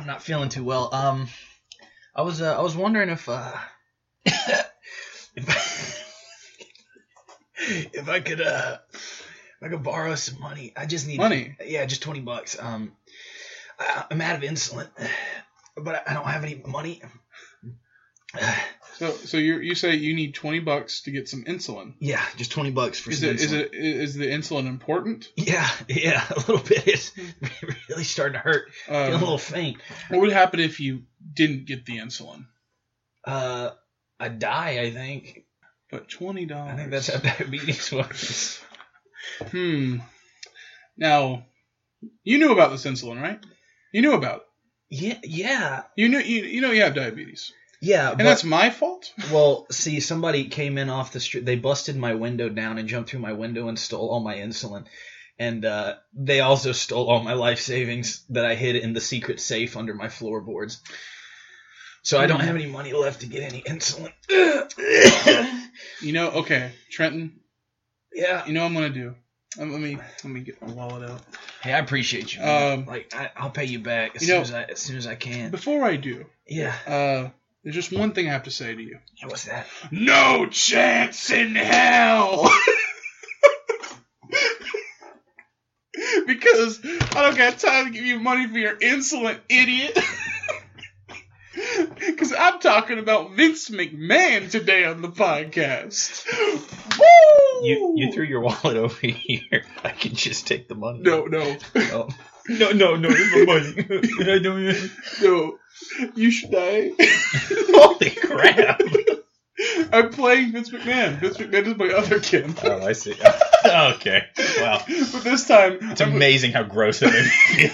I'm not feeling too well. Um, I was uh, I was wondering if uh, if, I, if I could uh, if I could borrow some money. I just need Money? Yeah, just twenty bucks. Um, I, I'm out of insulin, but I- I don't have any money. So, so you you say you need twenty bucks to get some insulin. Yeah, just twenty bucks for Is some it is insulin. it is the insulin important? Yeah, yeah, a little bit. It's really starting to hurt. Feeling a Um, little faint. what would happen if you didn't get the insulin? Uh, I die. I think. But twenty dollars. I think that's how diabetes works. Hmm. Now, you knew about this insulin, right? You knew about it. Yeah, yeah, You knew you, you know you have diabetes, yeah. and but- that's my fault. well, see, somebody came in off the street. They busted my window down and jumped through my window and stole all my insulin. And uh, they also stole all my life savings that I hid in the secret safe under my floorboards. So I don't have any money left to get any insulin. You know, okay, Trenton. yeah. You know what I'm gonna do. Um, let me let me get my wallet out. Hey, I appreciate you. Man. Um, like I, I'll pay you back as you soon know- as I as soon as I can. Before I do, Yeah. uh, there's just one thing I have to say to you. Yeah, What's that? No chance in hell. because I don't got time to give you money for your insulin, idiot. Because I'm talking about Vince McMahon today on the podcast. Woo! You you threw your wallet over here. I can just take the money. No, no, Oh. No, no, no, this is money. No. You should die. Holy crap. I'm playing Vince McMahon. Vince McMahon is my other kid. Oh, I see. okay. Wow. But this time, It's I'm- amazing how gross made me feel.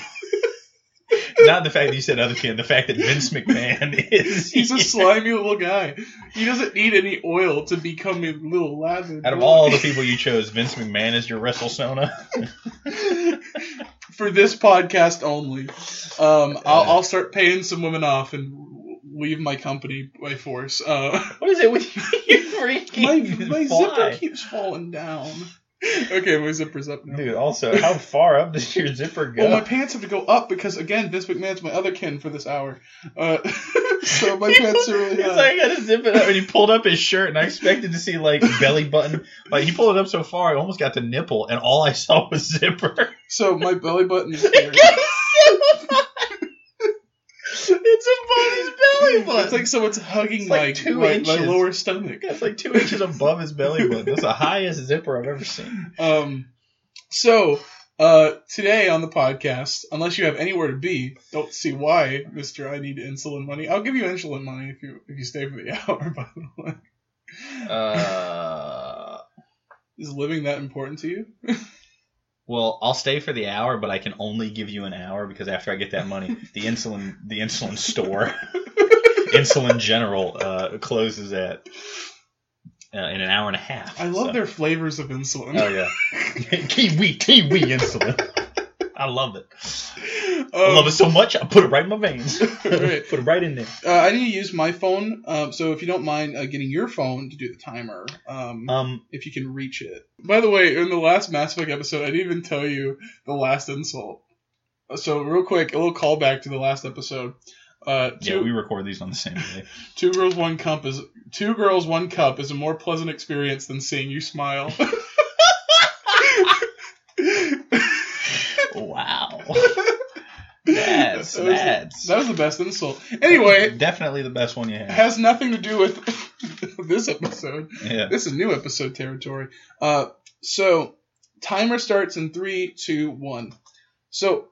Not the fact that you said other kid, the fact that Vince McMahon is. He's a slimy little guy. He doesn't need any oil to become a little lather. Out of all the people you chose, Vince McMahon is your WrestleSona. for this podcast only, um, I'll, I'll start paying some women off and leave my company by force. Uh, What is it with you? You freaking my my fly. zipper keeps falling down. Okay, my zipper's up now. Dude, also, how far up does your zipper go? Well, my pants have to go up because again, Vince McMahon's my other kin for this hour. Uh, so my pants are really He's high. like, I gotta zip it up, and he pulled up his shirt, and I expected to see like belly button. Like he pulled it up so far, I almost got the nipple, and all I saw was zipper. So my belly button is here. It's above his belly button. It's like someone's hugging It's my, two my, my inches. lower stomach. That's like two inches above his belly button. That's the highest zipper I've ever seen. Um, so uh, today on the podcast, unless you have anywhere to be, don't see why, Mister. I need insulin money. I'll give you insulin money if you if you stay for the hour. By the way, Uh, is living that important to you? well, I'll stay for the hour, but I can only give you an hour because after I get that money, the insulin, the insulin store, Insulin General, uh, closes at uh, in an hour and a half. I love so- their flavors of insulin. Oh yeah, kiwi kiwi insulin. I love it. I Um, love it so much. I put it right in my veins. Right. Put it right in there. Uh, I need to use my phone, um, so if you don't mind uh, getting your phone to do the timer, um, Um, if you can reach it. By the way, in the last Mass Effect episode, I didn't even tell you the last insult. So real quick, a little callback to the last episode. Uh, yeah, we record these on the same day. two girls, one cup is two girls, one cup is a more pleasant experience than seeing you smile. Wow. That's That was the- that was the best insult. Anyway, definitely the best one you have. has nothing to do with this episode. Yeah. This is new episode territory. Uh, so timer starts in three, two, one. So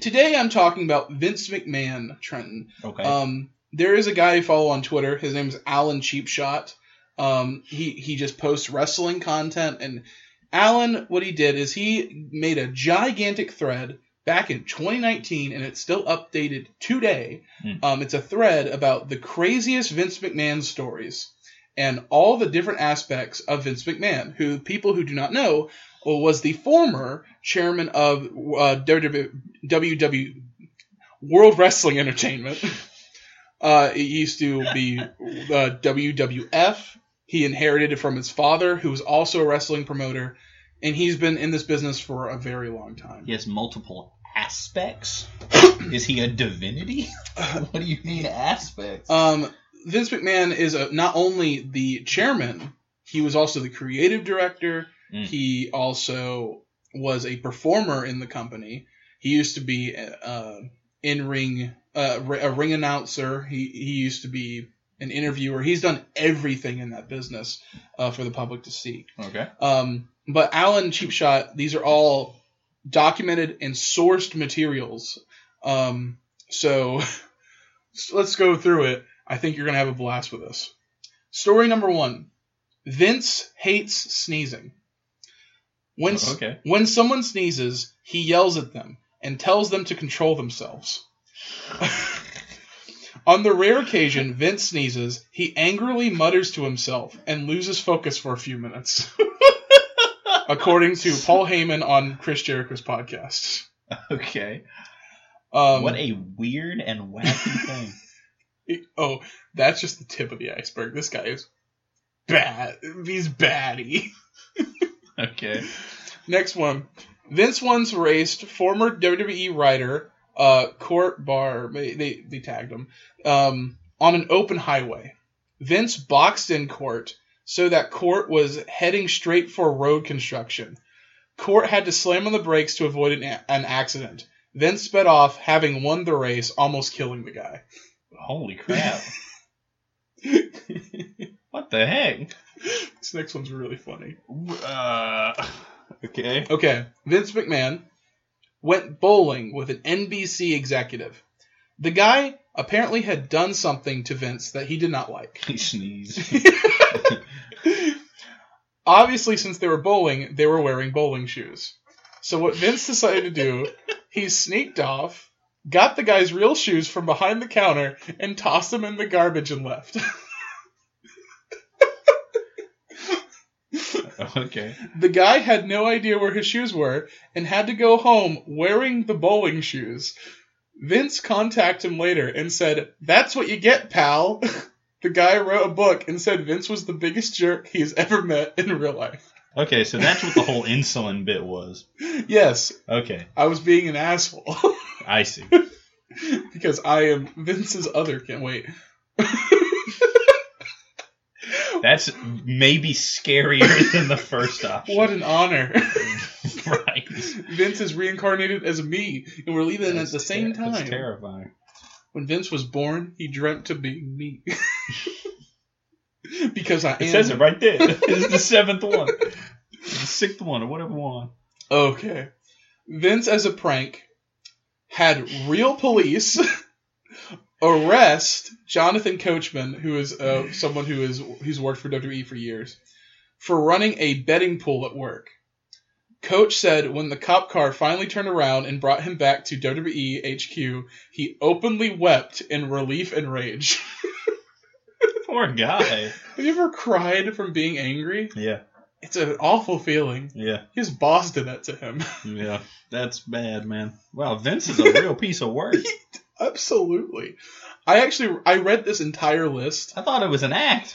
today I'm talking about Vince McMahon, Trenton. Okay. Um, there is a guy I follow on Twitter. His name is Allan Cheapshot. Um, he he just posts wrestling content, and Allan, what he did is he made a gigantic thread back in 2019, and it's still updated today. Hmm. Um, it's a thread about the craziest Vince McMahon stories and all the different aspects of Vince McMahon, who people who do not know was the former chairman of uh, WW World Wrestling Entertainment. Uh, it used to be uh, WWF. He inherited it from his father, who was also a wrestling promoter. And he's been in this business for a very long time. He has multiple aspects. Is he a divinity? what do you mean aspects? Um, Vince McMahon is a, not only the chairman, he was also the creative director. Mm. He also was a performer in the company. He used to be uh, in ring, uh, a ring announcer. He he used to be an interviewer. He's done everything in that business uh, for the public to see. okay. Um, but Allan Cheapshot, these are all documented and sourced materials. Um, so, so let's go through it. I think you're gonna have a blast with this. Story number one: Vince hates sneezing. When s- Okay. when someone sneezes, he yells at them and tells them to control themselves. On the rare occasion Vince sneezes, he angrily mutters to himself and loses focus for a few minutes. According to Paul Heyman on Chris Jericho's podcast. Okay. Um, what a weird and wacky thing. oh, that's just the tip of the iceberg. This guy is bad. He's batty. Okay. Next one. Vince once raced former WWE writer uh, Court Bauer. They, they, they tagged him um, on an open highway. Vince boxed in Court so that Court was heading straight for road construction. Court had to slam on the brakes to avoid an, an accident. then sped off, having won the race, almost killing the guy. Holy crap. what the heck? This next one's really funny. Uh, okay. Okay, Vince McMahon went bowling with an NBC executive. The guy apparently had done something to Vince that he did not like. He sneezed. Obviously, since they were bowling, they were wearing bowling shoes. So what Vince decided to do, he sneaked off, got the guy's real shoes from behind the counter, and tossed them in the garbage and left. okay. The guy had no idea where his shoes were and had to go home wearing the bowling shoes. Vince contacted him later and said, That's what you get, pal. the guy wrote a book and said Vince was the biggest jerk he's ever met in real life. Okay, so that's what the whole insulin bit was. Yes, Okay, I was being an asshole. I see. because I am Vince's other Can't wait. That's maybe scarier than the first option. What an honor. right. Vince is reincarnated as me, and we're leaving That's at the same ter- That's time. terrifying. When Vince was born, he dreamt of being me. because I It am. says it right there. It's the seventh one. The sixth one, or whatever one. Okay. Vince, as a prank, had real police arrest Jonathan Coachman, who is uh, someone who is who's worked for WWE for years, for running a betting pool at work. Coach said when the cop car finally turned around and brought him back to WWE HQ, he openly wept in relief and rage. Poor guy. Have you ever cried from being angry? Yeah, It's an awful feeling. yeah, His boss did that to him. yeah. That's bad, man. Wow, Vince is a real piece of work. Absolutely. I actually I read this entire list. I thought it was an act.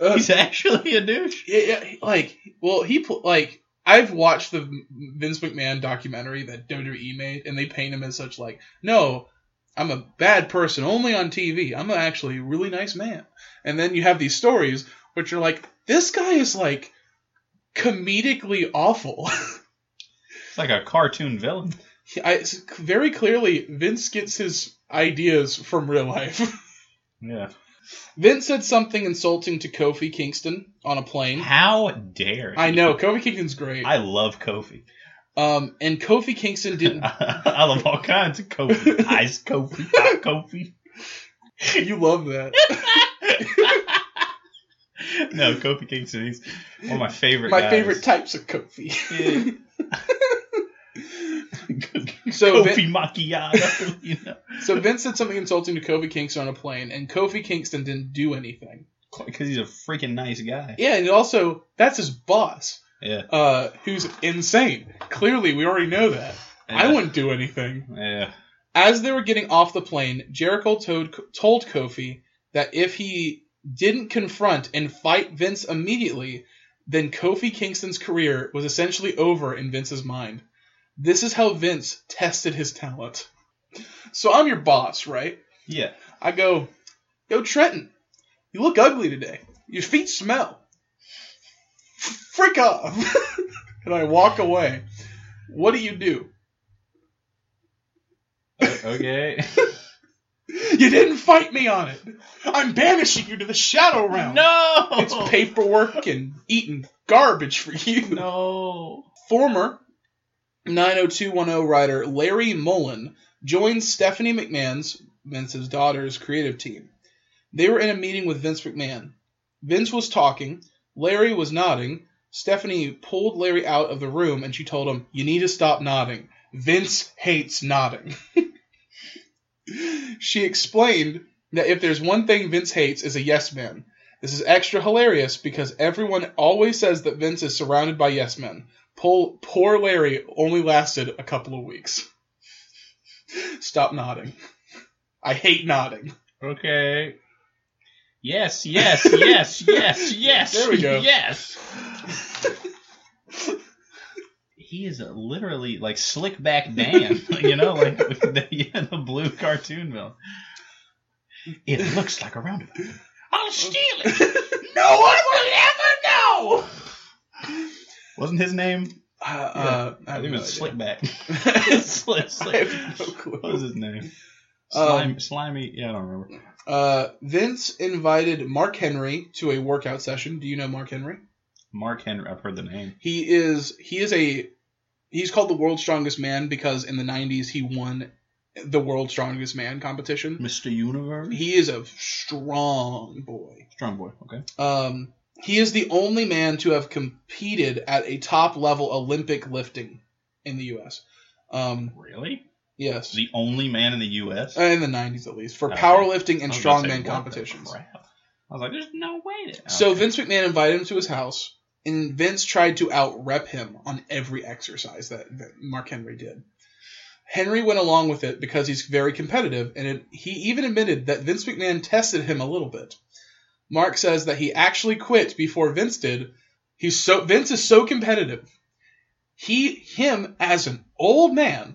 Uh, He's actually a douche. yeah, yeah, like well he like I've watched the Vince McMahon documentary that WWE made, and they paint him as such like no, I'm a bad person only on TV. I'm actually a really nice man. And then you have these stories which are like this guy is like comedically awful. It's like a cartoon villain. I, very clearly Vince gets his ideas from real life. Yeah. Vince said something insulting to Kofi Kingston on a plane. How dare he? I know Kofi Kingston's great. I love Kofi. Um, and Kofi Kingston didn't. I love all kinds of Kofi. Ice Kofi, hot Kofi. you love that. no, Kofi Kingston. He's one of my favorite. My guys. favorite types of Kofi. so So Kofi macchiato. You know, so Vince said something insulting to Kofi Kingston on a plane, and Kofi Kingston didn't do anything. because he's a freaking nice guy. Yeah, and also that's his boss, Yeah. uh, who's insane. Clearly, we already know that. I wouldn't do anything. Yeah. As they were getting off the plane, Jericho told, told Kofi that if he didn't confront and fight Vince immediately, then Kofi Kingston's career was essentially over in Vince's mind. This is how Vince tested his talent. So I'm your boss, right? Yeah. I go, Yo, Trenton, you look ugly today. Your feet smell. Freak off. and I walk away. What do you do? Okay. You didn't fight me on it. I'm banishing you to the shadow realm. no. It's paperwork and eating garbage for you. No. Former 90210 writer Larry Mollin joined Stephanie McMahon's, Vince's daughter's, creative team. They were in a meeting with Vince McMahon. Vince was talking, Larry was nodding. Stephanie pulled Larry out of the room and she told him, You need to stop nodding. Vince hates nodding. she explained that if there's one thing Vince hates is a yes man. This is extra hilarious because everyone always says that Vince is surrounded by yes men. Poor, poor Larry only lasted a couple of weeks. Stop nodding. I hate nodding. Okay. Yes, yes, yes, yes, yes. There we go. Yes. he is a, literally like slick back Dan, you know, like the, yeah, the blue cartoon villain. It looks like a roundabout. I'll steal it. no one will ever know. Wasn't his name? Uh, uh, I I have think it was. Slickback. Slick, I slick. no. What was his name? Um, slimy. Yeah, I don't remember. Uh, Vince invited Mark Henry to a workout session. Do you know Mark Henry? Mark Henry. I've heard the name. He is he is a he's called the world's strongest man because in the 90s he won the world's strongest man competition. Mr. Universe. He is a strong boy. Strong boy. Okay. Um, he is the only man to have competed at a top level Olympic lifting in the U.S. Um, Really? Yes, The only man in the U.S. Uh, in the 90s at least for Okay. powerlifting and strongman competitions. I was like, there's no way to. So Vince McMahon invited him to his house, and Vince tried to out rep him on every exercise that that Mark Henry did. Henry went along with it because he's very competitive, and it, he even admitted that Vince McMahon tested him a little bit. Mark says that he actually quit before Vince did. He's so Vince is so competitive. He him as an old man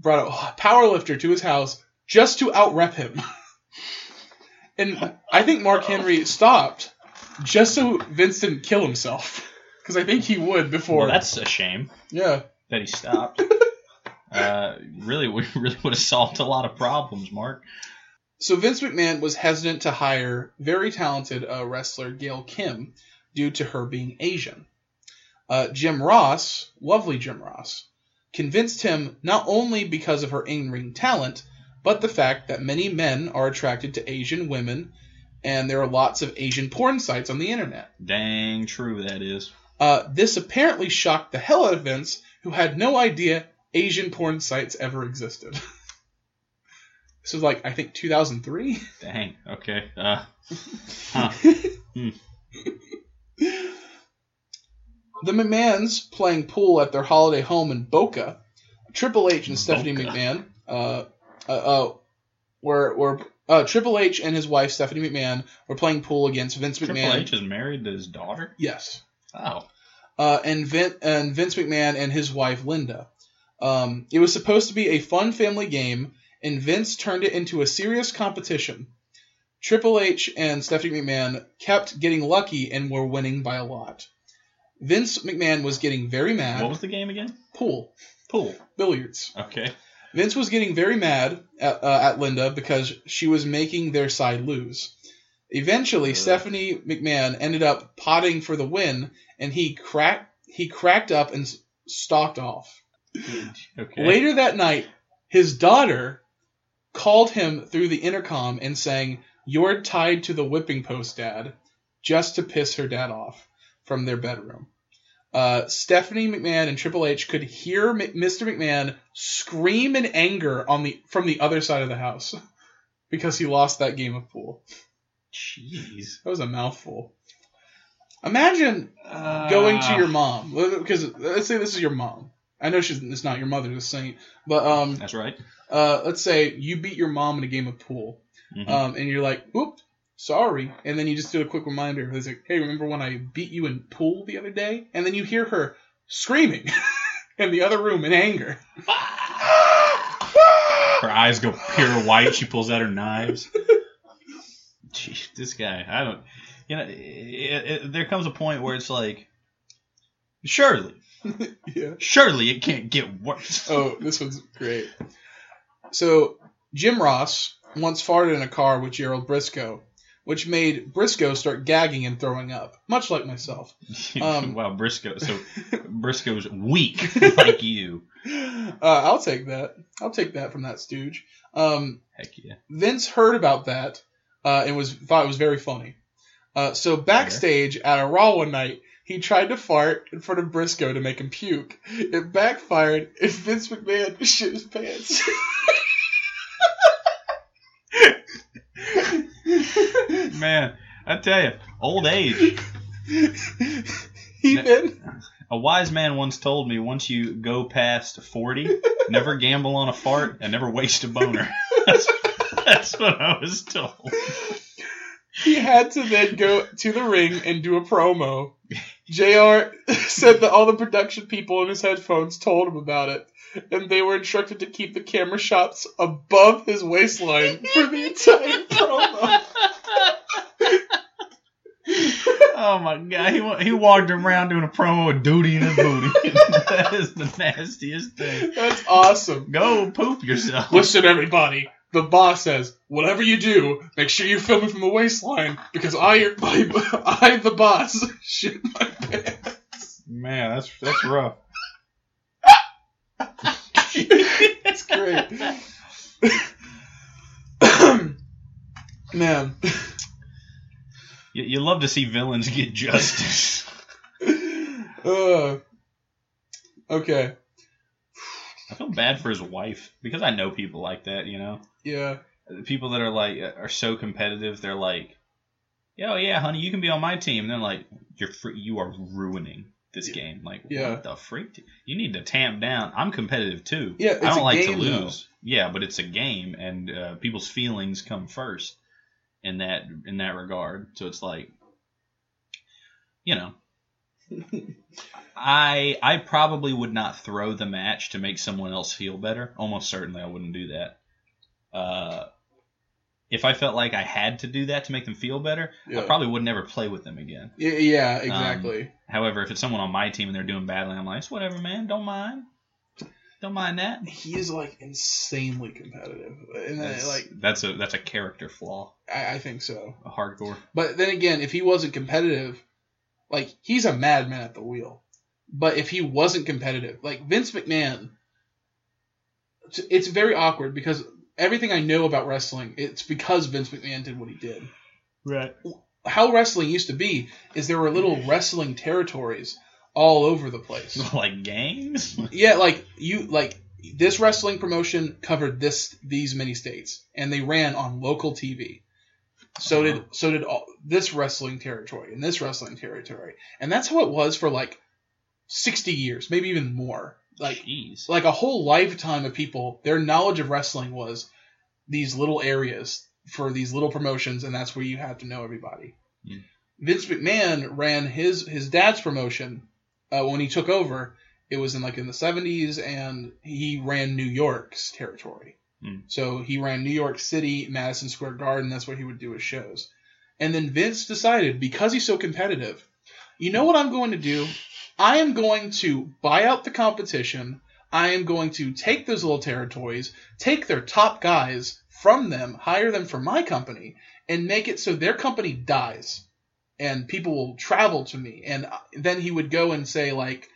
brought a power lifter to his house just to out rep him. and I think Mark Henry stopped just so Vince didn't kill himself. Because I think he would before. Well, that's a shame yeah. that he stopped. uh, really, we really would have solved a lot of problems, Mark. So Vince McMahon was hesitant to hire very talented uh, wrestler Gail Kim due to her being Asian. Uh, Jim Ross, lovely Jim Ross, convinced him not only because of her in-ring talent, but the fact that many men are attracted to Asian women, and there are lots of Asian porn sites on the internet. Dang true that is. Uh, this apparently shocked the hell out of Vince, who had no idea Asian porn sites ever existed. this was like I think 2003. Dang. Okay. Uh, huh. The McMahons playing pool at their holiday home in Boca. Triple H and Stephanie Boca. McMahon, uh, uh, uh, were were uh, Triple H and his wife Stephanie McMahon were playing pool against Vince Triple McMahon. Triple H is married to his daughter. Yes, Oh. uh, and Vin- and Vince McMahon and his wife Linda. Um, it was supposed to be a fun family game, and Vince turned it into a serious competition. Triple H and Stephanie McMahon kept getting lucky and were winning by a lot. Vince McMahon was getting very mad. What was the game again? Pool, Pool. billiards. Okay. Vince was getting very mad at, uh, at Linda because she was making their side lose. Eventually, Ugh. Stephanie McMahon ended up potting for the win, and he cracked he cracked up and stalked off. Okay. Later that night, his daughter called him through the intercom and saying, "You're tied to the whipping post, Dad," just to piss her dad off from their bedroom. Uh, Stephanie McMahon and Triple H could hear M- Mr. McMahon scream in anger on the from the other side of the house because he lost that game of pool. Jeez. That was a mouthful. Imagine going to your mom because let's say this is your mom. I know she's it's not your mother, the saint, but um, That's right. uh, let's say you beat your mom in a game of pool, Mhm. um, and you're like, "Whoop, sorry, and then you just do a quick reminder. It's like, hey, remember when I beat you in pool the other day? And then you hear her screaming in the other room in anger. Her eyes go pure white. She pulls out her knives. Jeez, this guy. I don't. You know, it, it, there comes a point where it's like, surely, yeah. surely it can't get worse. Oh, this one's great. So Jim Ross once farted in a car with Gerald Brisco, which made Brisco start gagging and throwing up, much like myself. Um, wow, Brisco. So Brisco's weak like you. Uh, I'll take that. I'll take that from that stooge. Um, Heck yeah. Vince heard about that uh, and was thought it was very funny. Uh, so backstage at a Raw one night, he tried to fart in front of Brisco to make him puke. It backfired, and Vince McMahon shit his pants. Man, I tell you, old age. he been A wise man once told me once you go past 40, never gamble on a fart and never waste a boner. That's, that's what I was told. he had to then go to the ring and do a promo. JR said that all the production people in his headphones told him about it, and they were instructed to keep the camera shots above his waistline for the entire promo. Oh my god, he, he walked around doing a promo with duty in his booty. that is the nastiest thing. That's awesome. Go poop yourself. Listen, everybody. The boss says, whatever you do, make sure you film it from the waistline because I, I, I the boss, shit my pants. Man, that's that's rough. That's great. Man. You, you love to see villains get justice. Uh, okay. I feel bad for his wife because I know people like that. You know, Yeah. people that are like are so competitive. They're like, "Yo, yeah, honey, you can be on my team." And then like, you're free, you are ruining this game. Like, Yeah. what the freak? You need to tamp down. I'm competitive too. Yeah, it's I don't like game, to though. lose. Yeah, but it's a game, and uh, people's feelings come first in that in that regard. So it's like, you know, I I probably would not throw the match to make someone else feel better. Almost certainly, I wouldn't do that. Uh, if I felt like I had to do that to make them feel better, Yeah. I probably would never play with them again. Yeah, exactly. However, if it's someone on my team and they're doing badly, I'm like, it's whatever, man. Don't mind. Don't mind that. he is like insanely competitive, and then, That's, like that's a that's a character flaw. I, I think so. A hardcore. But then again, if he wasn't competitive, like he's a madman at the wheel. But if he wasn't competitive, like Vince McMahon, it's- it's very awkward because everything I know about wrestling, it's because Vince McMahon did what he did. Right. How wrestling used to be is there were little wrestling territories all over the place. like gangs. Yeah, like you like this wrestling promotion covered this these many states, and they ran on local TV. So Uh-huh. did so did all, this wrestling territory and this wrestling territory, and that's how it was for like sixty years, maybe even more. Like Jeez. like a whole lifetime of people, their knowledge of wrestling was these little areas for these little promotions, and that's where you had to know everybody. Hmm. Vince McMahon ran his his dad's promotion uh, when he took over. It was in like in the seventies, and he ran New York's territory. Hmm. So he ran New York City, Madison Square Garden. That's where he would do his shows. And then Vince decided because he's so competitive, you know what I'm going to do? I am going to buy out the competition. I am going to take those little territories, take their top guys from them, hire them for my company, and make it so their company dies. And people will travel to me. And then he would go and say, like,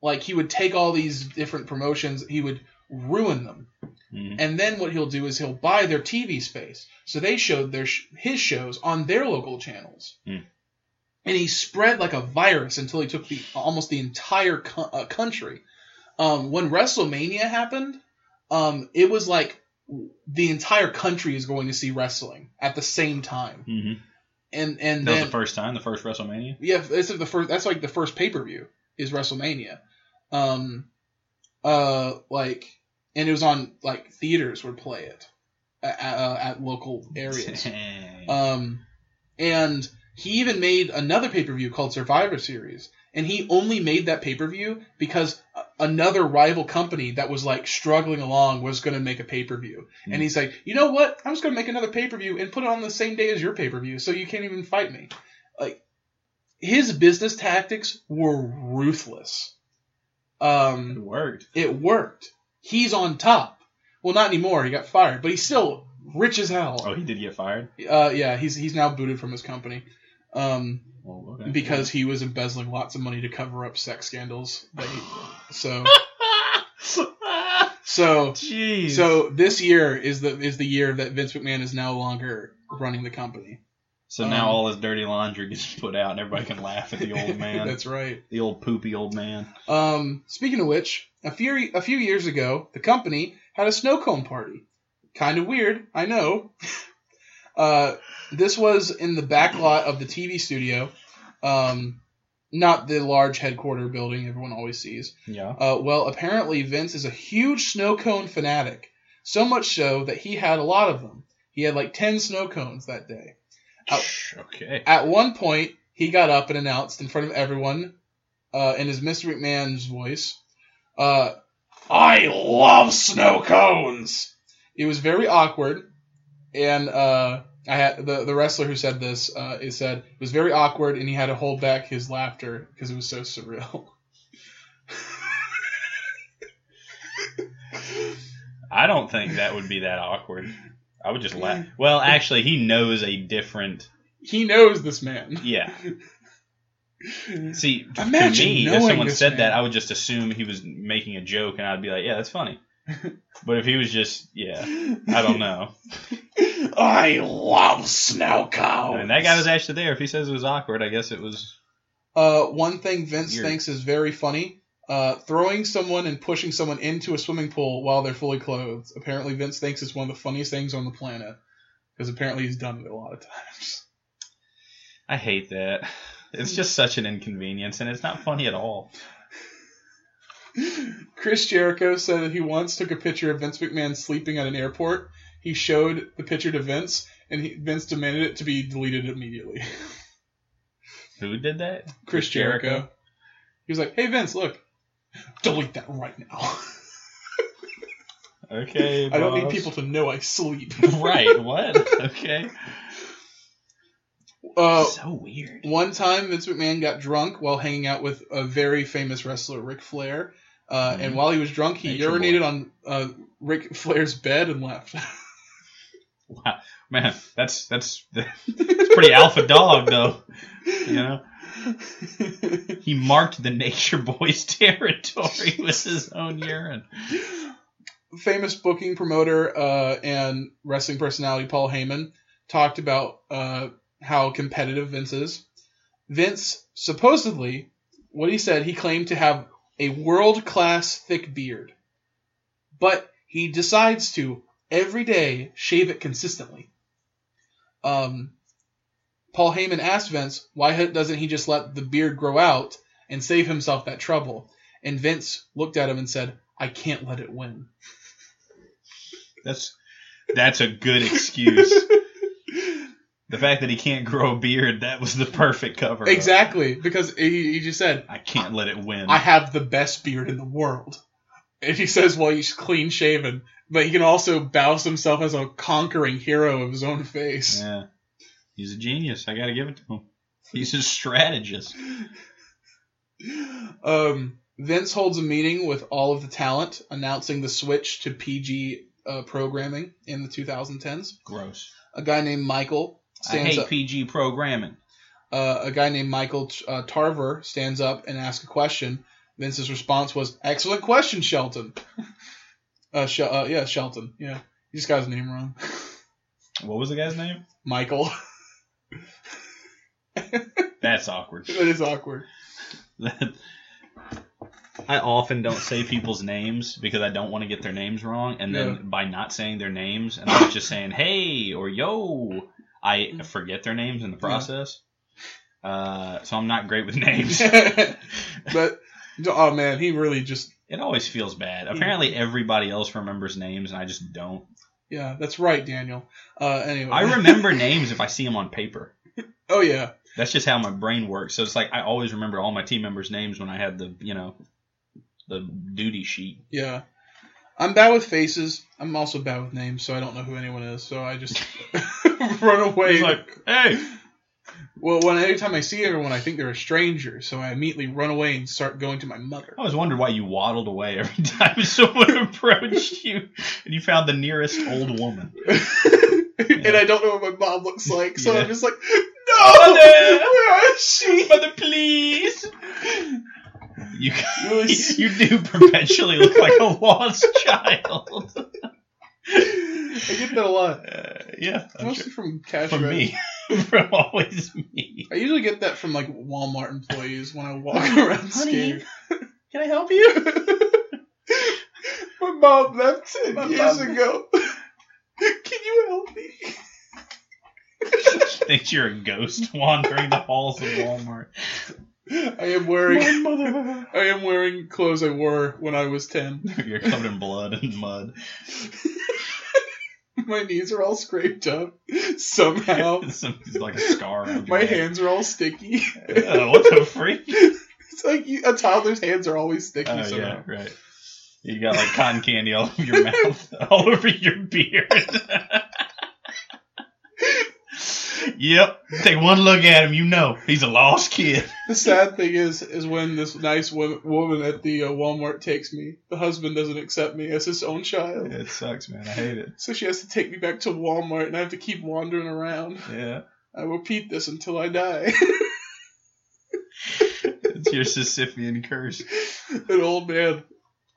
like he would take all these different promotions, he would ruin them. Mhm. And then what he'll do is he'll buy their TV space. So they showed their sh- his shows on their local channels. Hmm. And he spread like a virus until he took the almost the entire co- uh, country. Um, when WrestleMania happened, um, it was like the entire country is going to see wrestling at the same time. Mhm. And and That was the first time, the first WrestleMania. yeah, it's the first. That's like the first pay per view is WrestleMania. Um, uh, like, and it was on like theaters would play it at, uh, at local areas. Dang. Um, and he even made another pay per view called Survivor Series, and he only made that pay per view because another rival company that was like struggling along was going to make a pay per view, Hmm. and he's like, you know what? I'm just going to make another pay per view and put it on the same day as your pay per view, so you can't even fight me. Like his business tactics were ruthless. it Um, worked. it worked. He's on top. Well, not anymore. He got fired, but he's still rich as hell. Oh, he did get fired. Uh, yeah, he's he's now booted from his company, um, Well, okay. because he was embezzling lots of money to cover up sex scandals. That he, so so Jeez. so this year is the is the year that Vince McMahon is no longer running the company. So now um, all his dirty laundry gets put out, and everybody can laugh at the old man, That's right. the old poopy old man. Um, speaking of which, a few a few years ago, the company had a snow cone party. Kind of weird, I know. Uh, this was in the back lot of the TV studio, um, not the large headquarter building everyone always sees. Yeah. Uh, well, apparently Vince is a huge snow cone fanatic, so much so that he had a lot of them. He had like ten snow cones that day. Uh, Okay. At one point, he got up and announced in front of everyone, uh, in his Mr. McMahon's voice, uh, "I love snow cones." It was very awkward, and uh, I had the the wrestler who said this. Uh, he said it was very awkward, and he had to hold back his laughter because it was so surreal. I don't think that would be that awkward. I would just laugh. Well, actually, he knows a different. he knows this man. Yeah. See, to Imagine me, if someone said man. that, I would just assume he was making a joke, and I'd be like, "Yeah, that's funny." But if he was just, yeah, I don't know. I love snow cones. I mean, that guy was actually there. If he says it was awkward, I guess it was. Uh, one thing Vince Weird. thinks is very funny: uh, throwing someone and pushing someone into a swimming pool while they're fully clothed. Apparently, Vince thinks it's one of the funniest things on the planet because apparently he's done it a lot of times. I hate that. It's just such an inconvenience, and it's not funny at all. Chris Jericho said that he once took a picture of Vince McMahon sleeping at an airport. He showed the picture to Vince, and he, Vince demanded it to be deleted immediately. Who did that? Chris Jericho. He was like, "Hey Vince, look, delete that right now. Okay. I don't need people to know I sleep." right. What? Okay. Uh, so weird. One time, Vince McMahon got drunk while hanging out with a very famous wrestler, Ric Flair. Uh, And Mhm. while he was drunk, he Nature urinated on uh, Ric Flair's bed and left. Wow, man, that's that's that's pretty alpha dog though. You know, he marked the Nature Boys territory with his own urine. famous booking promoter uh, and wrestling personality Paul Heyman talked about uh, how competitive Vince is. Vince supposedly, what he said, he claimed to have a world class thick beard, but he decides to every day shave it consistently. Um, Paul Heyman asked Vince why doesn't he just let the beard grow out and save himself that trouble, and Vince looked at him and said, "I can't let it win." That's that's a good excuse. The fact that he can't grow a beard, that was the perfect cover. Exactly, because he, he just said, I can't let it win. I have the best beard in the world. And he says, well, he's clean shaven, but he can also boast himself as a conquering hero of his own face. yeah. He's a genius. I got to give it to him. He's a strategist. Um, Vince holds a meeting with all of the talent, announcing the switch to PG uh, programming in the 2010s. Gross. A guy named Michael I hate up. PG programming. uh, a guy named Michael uh, Tarver stands up and asks a question. Vince's response was, "Excellent question, Shelton." uh, Sh- uh, yeah, Shelton. Yeah, he just got his name wrong. What was the guy's name? Michael. That's awkward. that is awkward. I often don't say people's names because I don't want to get their names wrong, and then Yeah. by not saying their names and I'm just saying "hey" or "yo," I forget their names in the process. Uh, so I'm not great with names. but oh man, he really just it always feels bad. Apparently, everybody else remembers names, and I just don't. Yeah, that's right, Daniel. Uh, anyway. I remember names if I see them on paper. oh yeah. That's just how my brain works. So it's like I always remember all my team members' names when I had the you know the duty sheet. Yeah. I'm bad with faces. I'm also bad with names, so I don't know who anyone is. So I just run away. It's like, hey, well, when anytime I see everyone, I think they're a stranger, so I immediately run away and start going to my mother. I always wondered why you waddled away every time someone approached you and you found the nearest old woman. and I don't know what my mom looks like, so Yeah. I'm just like, no, Mother! where is she? Mother, please. You Yes. you do perpetually look like a lost child. I get that a lot, Uh, yeah, mostly sure. from cash from me, from always me. I usually get that from like Walmart employees when I walk around Honey. scared. Can I help you? My mom left ten My years mom- ago. Can you help me? She Thinks you're a ghost wandering the halls of Walmart. I am wearing mother. I am wearing clothes I wore when I was ten. You're covered in blood and mud. My knees are all scraped up somehow. Some, like a scar. My neck. hands are all sticky. Uh, what the freak? it's like you, a toddler's hands are always sticky Oh somehow. yeah, right. You got like cotton candy all over your mouth, all over your beard. Yep. Take one look at him, you know he's a lost kid. The sad thing is, is when this nice wo- woman at the uh, Walmart takes me, the husband doesn't accept me as his own child. It sucks, man. I hate it. So she has to take me back to Walmart, and I have to keep wandering around. Yeah. I repeat this until I die. It's your Sisyphean curse. An old man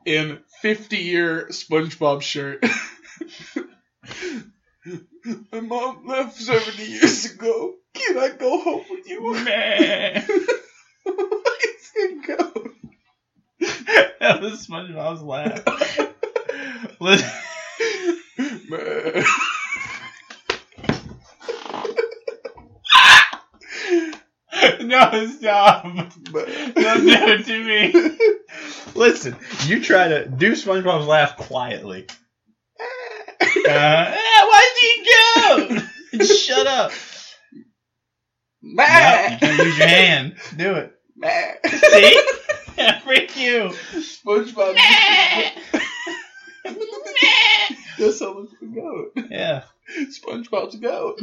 in 50 year SpongeBob shirt. My mom left 70 years ago. Can I go home with you? Man. Let's go. that was SpongeBob's laugh. Listen- Man. no, stop. Man. Don't do it to me. Listen, you try to do SpongeBob's laugh quietly. Uh, he go? Shut up. No, you can't use your hand. Do it. Man. See? Freak you. SpongeBob. That's how looks the goat. Yeah. SpongeBob's a goat.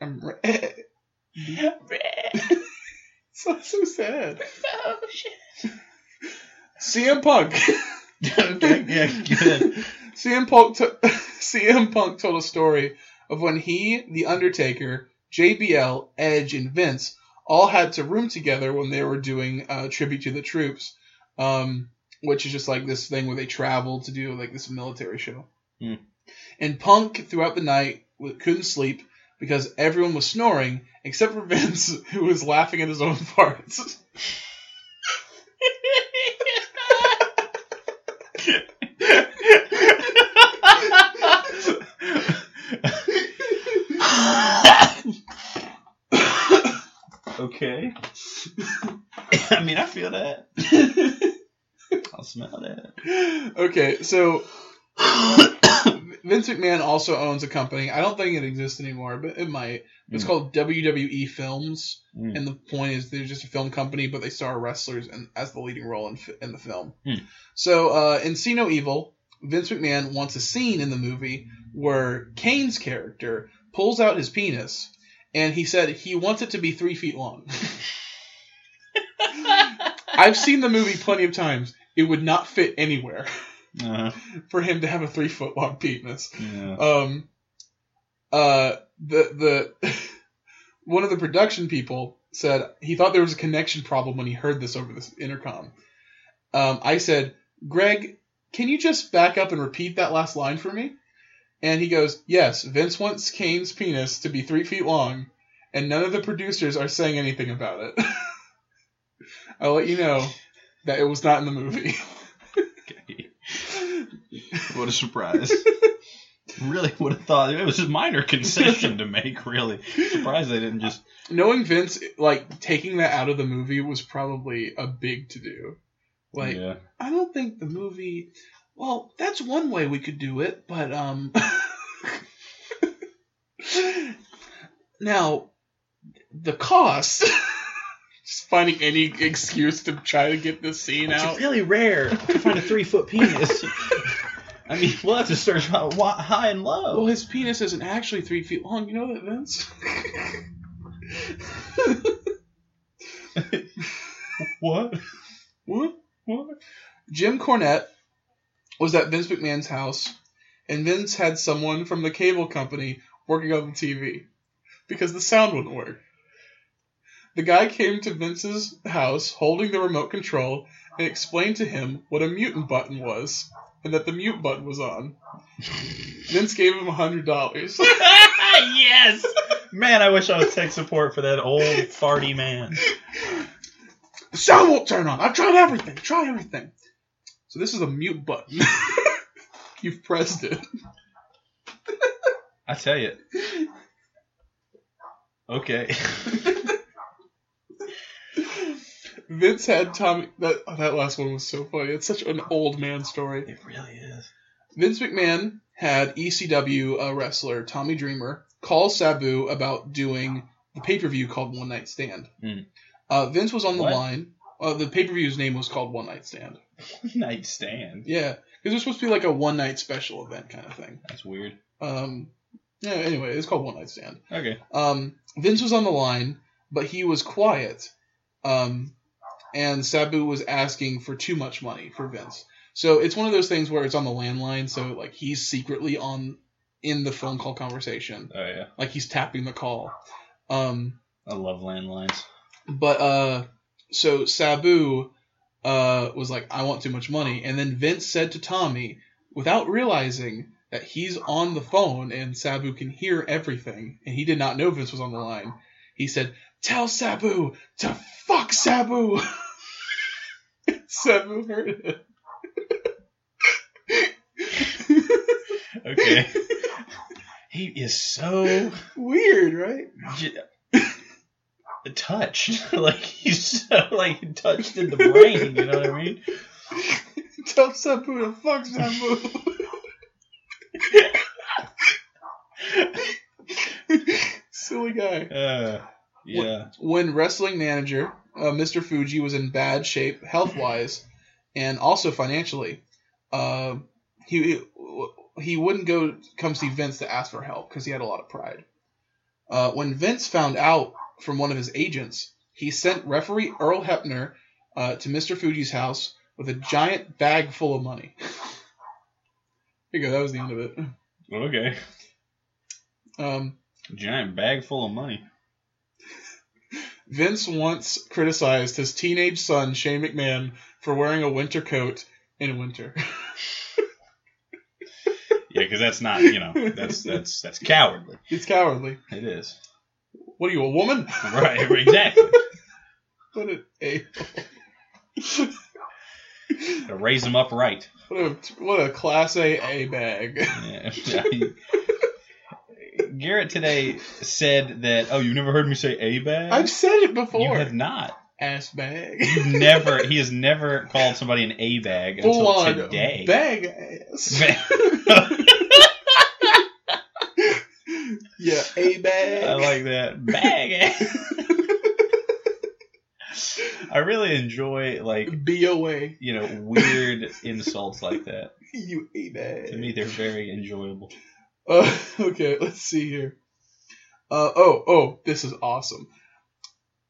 I'm red. So so sad. Oh, CM Punk. Okay, yeah, good. CM Punk. T- CM Punk told a story of when he, The Undertaker, JBL, Edge, and Vince all had to room together when they were doing uh, tribute to the troops, um, which is just like this thing where they travel to do like this military show. Hmm. And Punk throughout the night couldn't sleep because everyone was snoring except for Vince, who was laughing at his own farts. Okay. I mean, I feel that. I'll smell that. okay, so Vince McMahon also owns a company. I don't think it exists anymore, but it might. It's Mm. called WWE Films, Mm. and the point is they're just a film company, but they star wrestlers in, as the leading role in, in the film. Mm. So uh, in See No Evil, Vince McMahon wants a scene in the movie where Kane's character pulls out his penis, and he said he wants it to be three feet long. I've seen the movie plenty of times. It would not fit anywhere Uh-huh. for him to have a three foot long penis. Yeah. Um, uh, the the one of the production people said he thought there was a connection problem when he heard this over this intercom. Um, I said, Greg, can you just back up and repeat that last line for me? And he goes, Yes, Vince wants Kane's penis to be three feet long, and none of the producers are saying anything about it. I'll let you know that it was not in the movie. Okay. What a surprise. really would have thought it was a minor concession to make, really. Surprised they didn't just. Knowing Vince, like taking that out of the movie was probably a big to do. Like, yeah. I don't think the movie, well, that's one way we could do it, but um now the cost just finding any excuse to try to get this scene It's out. It's really rare to find a three foot penis. I mean, we'll have to search wi- high and low. Well, his penis isn't actually three feet long. You know that, Vince? What? what? What? Jim Cornette was at Vince McMahon's house, and Vince had someone from the cable company working on the TV because the sound wouldn't work. The guy came to Vince's house holding the remote control and explained to him what a mutant button was and that the mute button was on. Vince gave him a hundred dollars. yes. Man, I wish I was tech support for that old farty man. The sound won't turn on. I've tried everything. Try everything. So this is a mute button. You've pressed it. I tell you. Okay. Vince had Tommy. That that last one was so funny. It's such an old man story. it really is. Vince McMahon had ECW uh, wrestler Tommy Dreamer call Sabu about doing the pay per view called One Night Stand. Hmm. Uh, Vince was on the What? line. Uh, the pay per view's name was called One Night Stand. One Night Stand. Yeah, because it was supposed to be like a one night special event kind of thing. That's weird. Um, yeah. Anyway, it's called One Night Stand. Okay. Um, Vince was on the line, but he was quiet. Um, and Sabu was asking for too much money for Vince. So it's one of those things where it's on the landline, so like he's secretly on in the phone call conversation, Oh yeah. like he's tapping the call. Um, I love landlines. but uh, so Sabu uh was like, "I want too much money," and then Vince said to Tommy, without realizing that he's on the phone and Sabu can hear everything, and he did not know Vince was on the line. He said, "Tell Sabu to fuck Sabu." Sabu heard it. Okay. he is so Weird, right? Touched. like he's so like touched in the brain. You know what I mean? Tell Sabu to fuck Sabu. Silly guy. Uh, yeah. when wrestling manager uh, Mr. Fuji was in bad shape health wise and also financially, uh, he he wouldn't go come see Vince to ask for help because he had a lot of pride. Uh, when Vince found out from one of his agents, he sent referee Earl Hebner uh, to Mr. Fuji's house with a giant bag full of money. Here you go. That was the end of it. Okay. Um, Giant bag full of money. Vince once criticized his teenage son Shane McMahon for wearing a winter coat in winter. Yeah, because that's not you know that's that's that's cowardly. It's cowardly. It is. What are you, a woman? Right. Exactly. What a, a to raise them up right. what a what a class A A bag. Yeah. Garrett today said that. Oh, you've never heard me say a bag. I've said it before. You have not. Ass bag. You've never. He has never called somebody an a bag until today. bag ass. Yeah, a bag. I like that bag. I really enjoy like B O A. you know weird insults like that. You a bag. To me, they're very enjoyable. Uh, okay, let's see here. Uh, oh, oh, this is awesome.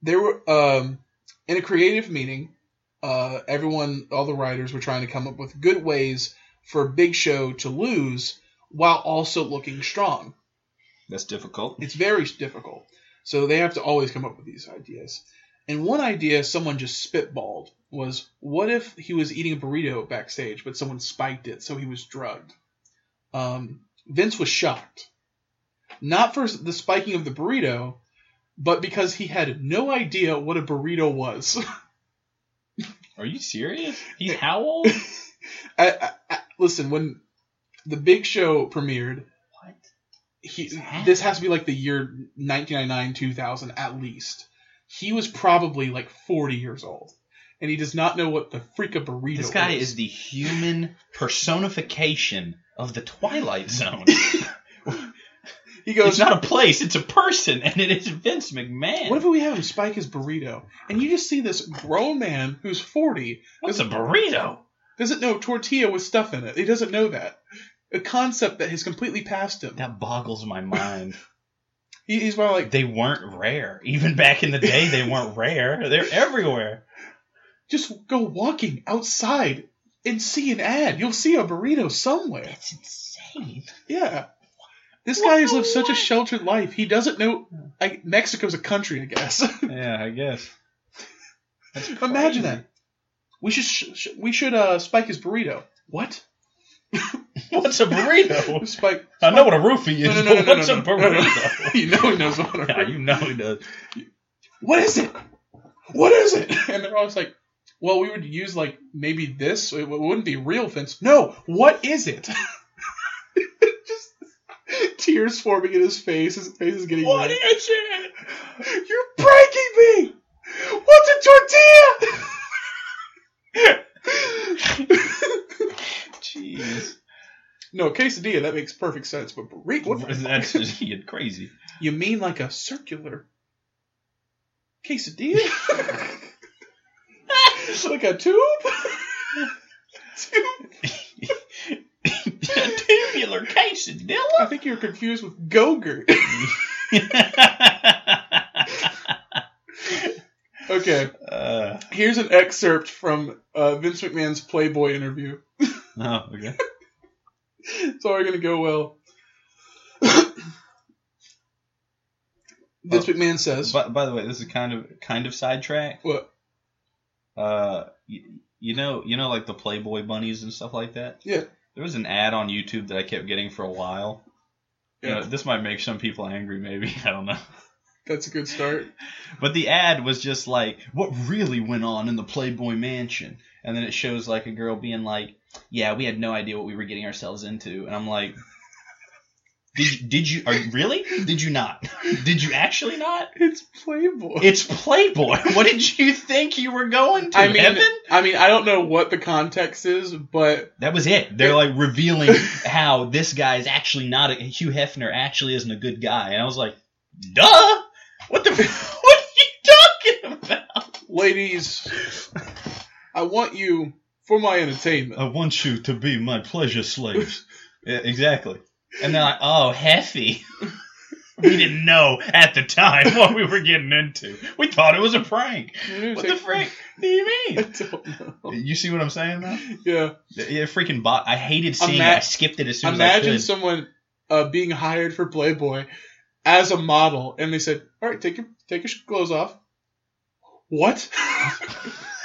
There were um, in a creative meeting, uh, everyone, all the writers were trying to come up with good ways for Big Show to lose while also looking strong. That's difficult. It's very difficult, so they have to always come up with these ideas. And one idea someone just spitballed was, what if he was eating a burrito backstage, but someone spiked it, so he was drugged? Um, Vince was shocked. Not for the spiking of the burrito, but because he had no idea what a burrito was. Are you serious? He's how old? I, I, I- listen, when the Big Show premiered? He, this has to be like the year 1999, 2000 at least. He was probably like 40 years old. and he does not know what the freak a burrito This guy is. is the human personification of the Twilight Zone. He goes, it's not a place, it's a person, and it is Vince McMahon. What if we have him spike his burrito, and you just see this grown man who's 40 What's a burrito? doesn't know tortilla with stuff in it. He doesn't know that. A concept that has completely passed him. That boggles my mind. He, he's probably like, they weren't rare. Even back in the day, they weren't rare. They're everywhere. just go walking outside and see an ad. You'll see a burrito somewhere. It's insane. Yeah. This guy has lived such a sheltered life. He doesn't know. Like Mexico's a country, I guess. Yeah, I guess. That's Imagine that. We should sh- sh- we should uh spike his burrito. What? What's a burrito? Spike. I know what a roofie is, No, no, no, but what's a burrito? you know he knows what. a- yeah, you know he does. What is it? What is it? And they're always like, well, we would use like maybe this. It wouldn't be real fence. No. What is it? Just tears forming in his face. His face is getting What red. is it? You're breaking me! What's a tortilla? Jeez. No, quesadilla, that makes perfect sense, but burrito, what the That's fuck? just you're crazy. You mean like a circular quesadilla? like a tube? tube? A tubular quesadilla. I think you're confused with Gogurt. okay, uh, here's an excerpt from uh, Vince McMahon's Playboy interview. oh, okay. It's all going to go well. Vince Oh. McMahon says, By, by the way, this is kind of kind of sidetrack. "What? Uh, you, you know, you know, like the Playboy bunnies and stuff like that. Yeah. There was an ad on YouTube that I kept getting for a while. You Yeah. know, this might make some people angry, maybe I don't know. That's a good start." But the ad was just like, what really went on in the Playboy Mansion? And then it shows like a girl being like, yeah, we had no idea what we were getting ourselves into. And I'm like, did you, did you, are you really? Did you not? Did you actually not? It's Playboy. It's Playboy. What did you think you were going to? I mean, Heaven? I mean, I don't know what the context is, but That was it. They're like revealing how this guy is actually not a Hugh Hefner actually isn't a good guy. And I was like, duh. What the? What are you talking about? ladies, I want you for my entertainment. I want you to be my pleasure slaves. yeah, exactly. And they're like, oh, Heffy. we didn't know at the time what we were getting into. We thought it was a prank. What the frick do you I mean? don't know. You see what I'm saying now? Yeah. Yeah, freaking bot. I hated seeing Ima- it. I skipped it as soon as I Imagine someone uh, being hired for Playboy as a model, and they said, "All right, take your take your clothes off." What?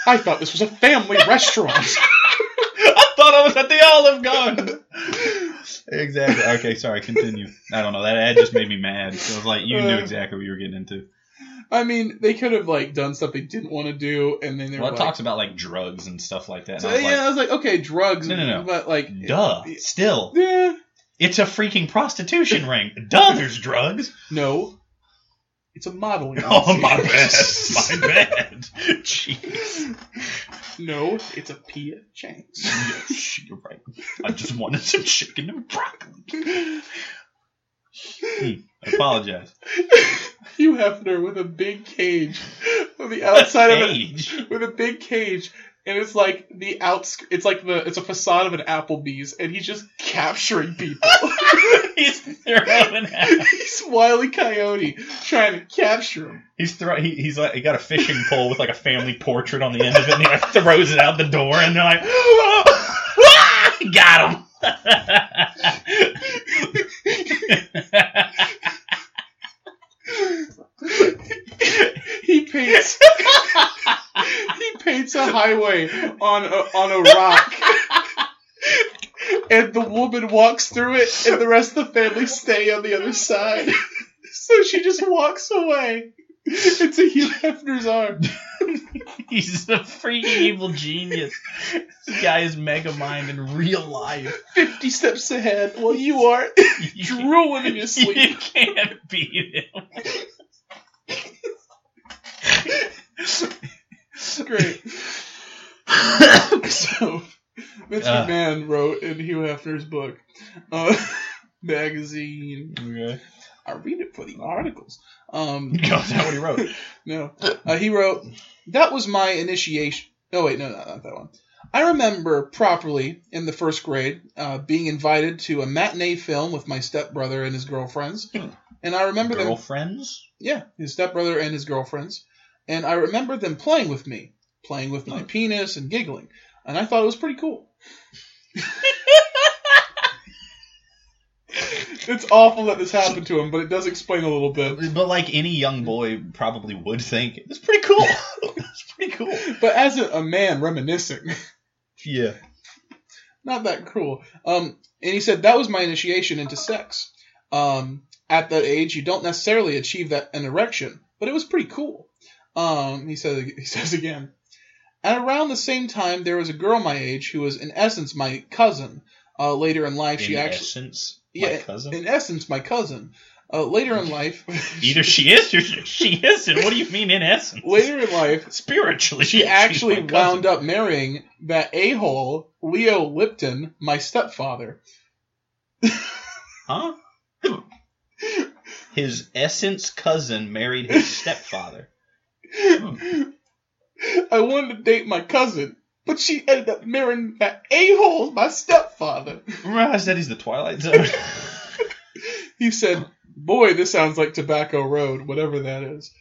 I thought this was a family restaurant. I thought I was at the Olive Garden. exactly. Okay, sorry. Continue. I don't know. That ad just made me mad. So it was like you knew Uh, exactly what you were getting into. I mean, they could have like done stuff they didn't want to do, and then they Well, were it like, talks about like drugs and stuff like that. So, I was yeah, I was like, okay, drugs. No, no, no. But like, like, duh. Still, Yeah. it's a freaking prostitution ring. Duh, there's drugs. No. It's a modeling. Oh my bad. My bad. Jeez. No, it's a P.F. Chang's. Yes, You're right. I just wanted some chicken and broccoli. Hmm, I apologize. Hugh Hefner with a big cage on the outside of it, with a big cage, and it's like the outs. It's like the it's a facade of an Applebee's, and he's just capturing people. He's throwing out. he's Wile E. Coyote trying to capture him. He's throw. He, he's like he got a fishing pole with like a family portrait on the end of it, and he like throws it out the door, and they're like, "Ah, got him. He paints he paints a highway on a, on a rock. And the woman walks through it, and the rest of the family stay on the other side. So she just walks away into Hugh Hefner's arms. He's a freaking evil genius. This guy is Megamind in real life. 50 steps ahead while you are drooling in your sleep. You can't beat him. Great. so Vince Uh. McMahon wrote in Hugh Hefner's book, uh, magazine. Okay. I read it for the articles. Um, Is that what he wrote? no, uh, he wrote that was my initiation. Oh wait, no, no, not that one. I remember properly in the first grade uh, being invited to a matinee film with my stepbrother and his girlfriends, Hmm. and I remember them. Girlfriends? Yeah, his stepbrother and his girlfriends, and I remember them playing with me, playing with my penis and giggling, and I thought it was pretty cool. it's awful that this happened to him, but it does explain a little bit. But like any young boy probably would think, it's pretty cool. it's pretty cool. But as a, a man reminiscing, Yeah. not that cruel. Um, and he said that was my initiation into sex. Um, at that age, you don't necessarily achieve that an erection, but it was pretty cool. Um, he says he says again. At around the same time, there was a girl my age who was in essence my cousin. Uh, later in life, she actually, essence, yeah, my cousin. in essence, my cousin. Uh, later in life, Either she is or she isn't. What do you mean in essence? later in life, Spiritually, she actually wound up marrying that a-hole Leo Lupton, my stepfather. Huh? His essence cousin married his stepfather. I wanted to date my cousin, but she ended up marrying that a-hole, my stepfather. Remember I said he's the Twilight Zone? He said, Boy, this sounds like Tobacco Road, whatever that is.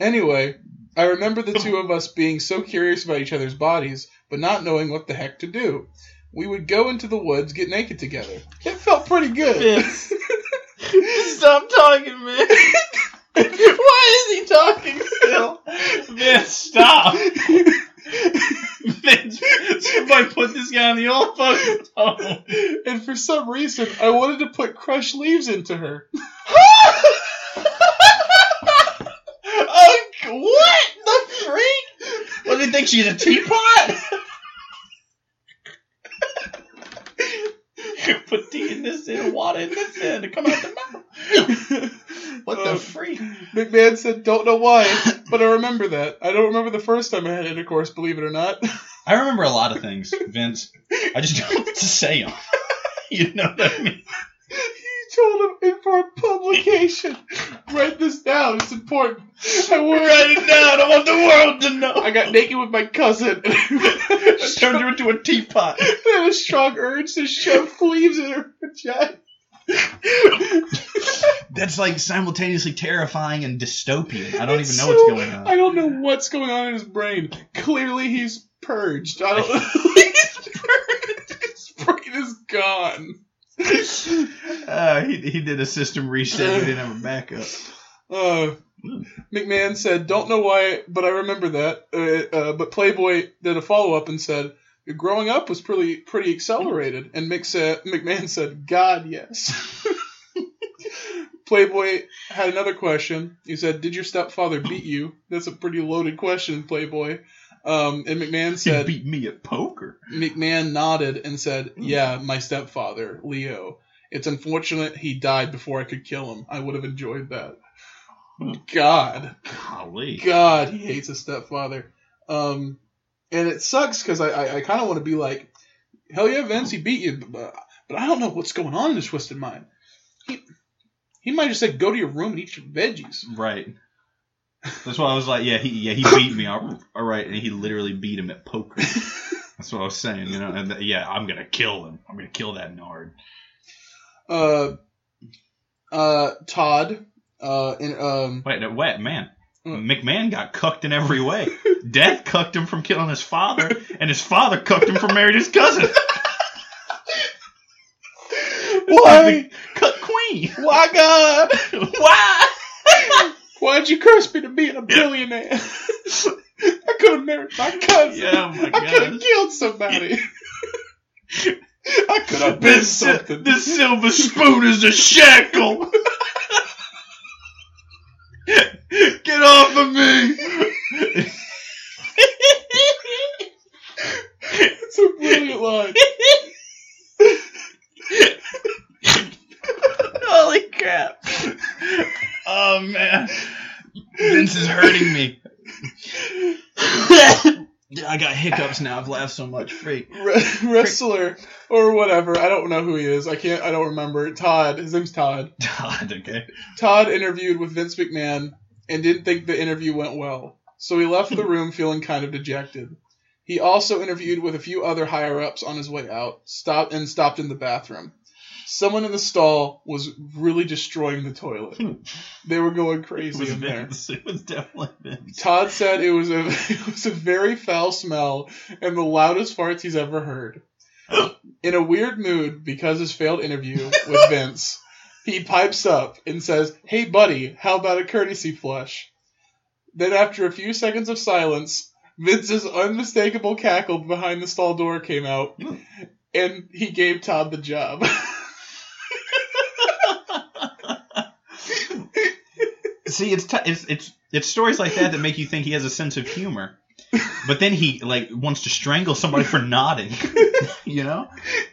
Anyway, I remember the two of us being so curious about each other's bodies, but not knowing what the heck to do. We would go into the woods, get naked together. It felt pretty good. Stop talking, man. Why is he talking still? Vince, stop. Vince, somebody put this guy on the old fucking phone. and for some reason, I wanted to put crushed leaves into her. Oh, what the freak? What do you think she's a teapot? Put tea in this and water in this and to come out the mouth. What the Uh, freak? McMahon said, "Don't know why, but I remember that. I don't remember the first time I had intercourse, believe it or not." I remember a lot of things, Vince. I just don't know what to say them. You know what I mean? he told him in for a publication. Write this down. It's important. I wore Write it down. I want the world to know. I got naked with my cousin. Just turned her into a teapot. I had a strong urge to shove leaves in her vagina. That's like simultaneously terrifying and dystopian. I don't It's even know what's going on. I don't know what's going on in his brain. Clearly, he's purged. I don't. he's purged. his brain is gone. Uh, he, he did a system reset. He didn't have a backup. Uh, McMahon said, "Don't know why, but I remember that." Uh, uh, but Playboy did a follow up and said, "Your growing up was pretty pretty accelerated." And Mick said, McMahon said, "God, yes." Playboy had another question. He said, "Did your stepfather beat you?" That's a pretty loaded question, Playboy. Um, and McMahon He said, beat me at poker. McMahon nodded and said, "Yeah, my stepfather, Leo. It's unfortunate he died before I could kill him. I would have enjoyed that." God. Golly. God, he hates his stepfather. Um, and it sucks because I, I, I kind of want to be like, hell yeah, Vince, he beat you, but, but I don't know what's going on in his twisted mind. He he might just say, go to your room and eat your veggies. Right. That's why I was like, yeah, he yeah he beat me. All right, and he literally beat him at poker. That's what I was saying, you know. And th- yeah, I'm gonna kill him. I'm gonna kill that nard. Uh, uh, Todd, uh, and, um, Wait, no, wait, man. Hmm. McMahon got cucked in every way. Death cucked him from killing his father, and his father cucked him from marrying his cousin. why? Cut queen. Why, God? Why? Why'd you curse me to being a billionaire? I could have married my cousin. Yeah, oh my I could have killed somebody. I could have been This, something. this silver spoon is a shackle. Get off of me. It's a brilliant line. Holy crap. Oh man. Vince is hurting me. I got hiccups now. I've laughed so much. Freak. Re- wrestler or whatever. I don't know who he is. I can't. I don't remember. Todd. His name's Todd. God, okay. Todd interviewed with Vince McMahon and didn't think the interview went well, so he left the room feeling kind of dejected. He also interviewed with a few other higher ups on his way out, stopped and stopped in the bathroom. Someone in the stall was really destroying the toilet. Hmm. They were going crazy in there. Vince. It was definitely Vince. Todd said it was a it was a very foul smell and the loudest farts he's ever heard. In a weird mood because his failed interview with Vince, he pipes up and says, "Hey buddy, how about a courtesy flush?" Then after a few seconds of silence, Vince's unmistakable cackle behind the stall door came out, hmm. and he gave Todd the job. See, it's, t- it's it's it's stories like that that make you think he has a sense of humor, but then he like wants to strangle somebody for nodding. you know,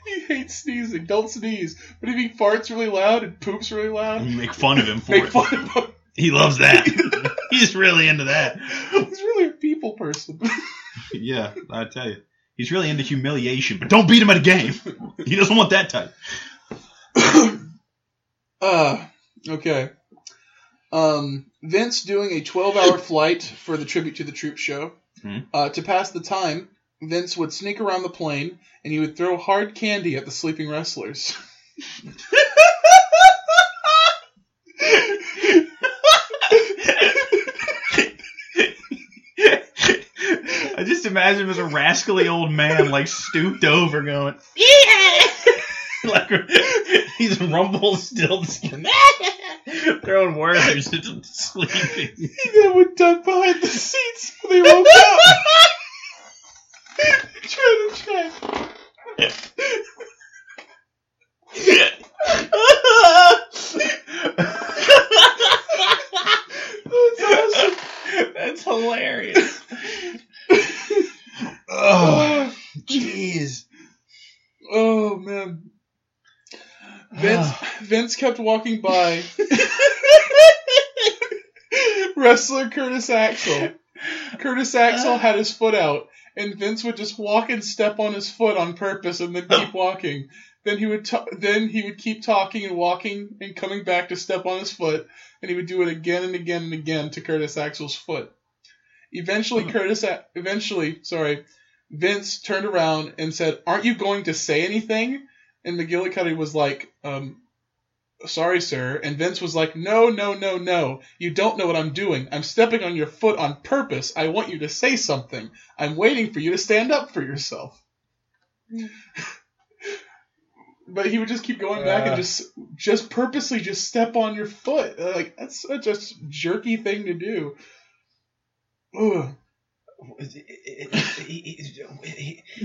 he hates sneezing. Don't sneeze. But if he farts really loud and poops really loud, and you make fun of him for make it. fun of him. He loves that. He's really into that. He's really a people person. Yeah, I tell you, he's really into humiliation. But don't beat him at a game. He doesn't want that type. uh, okay. Um, Vince doing a 12 hour flight for the Tribute to the Troops show. Hmm. Uh, to pass the time, Vince would sneak around the plane and he would throw hard candy at the sleeping wrestlers. I just imagine him as a rascally old man, like stooped over, going, "Yeah!" like he's Rumpelstiltskin, throwing words at sleeping. he then would duck behind the seats when they woke up. Trying to check. That's awesome. That's hilarious. oh, jeez. Oh man. Vince Vince kept walking by wrestler Curtis Axel. Curtis Axel had his foot out, and Vince would just walk and step on his foot on purpose, and then oh. keep walking. Then he would ta- then he would keep talking and walking and coming back to step on his foot, and he would do it again and again and again to Curtis Axel's foot. Eventually, Curtis A- eventually sorry, Vince turned around and said, "Aren't you going to say anything?" And McGillicutty was like, um, sorry, sir. And Vince was like, no, no, no, no. You don't know what I'm doing. I'm stepping on your foot on purpose. I want you to say something. I'm waiting for you to stand up for yourself. but he would just keep going back and Uh. just, just purposely just step on your foot. Like, that's such a jerky thing to do. Ugh.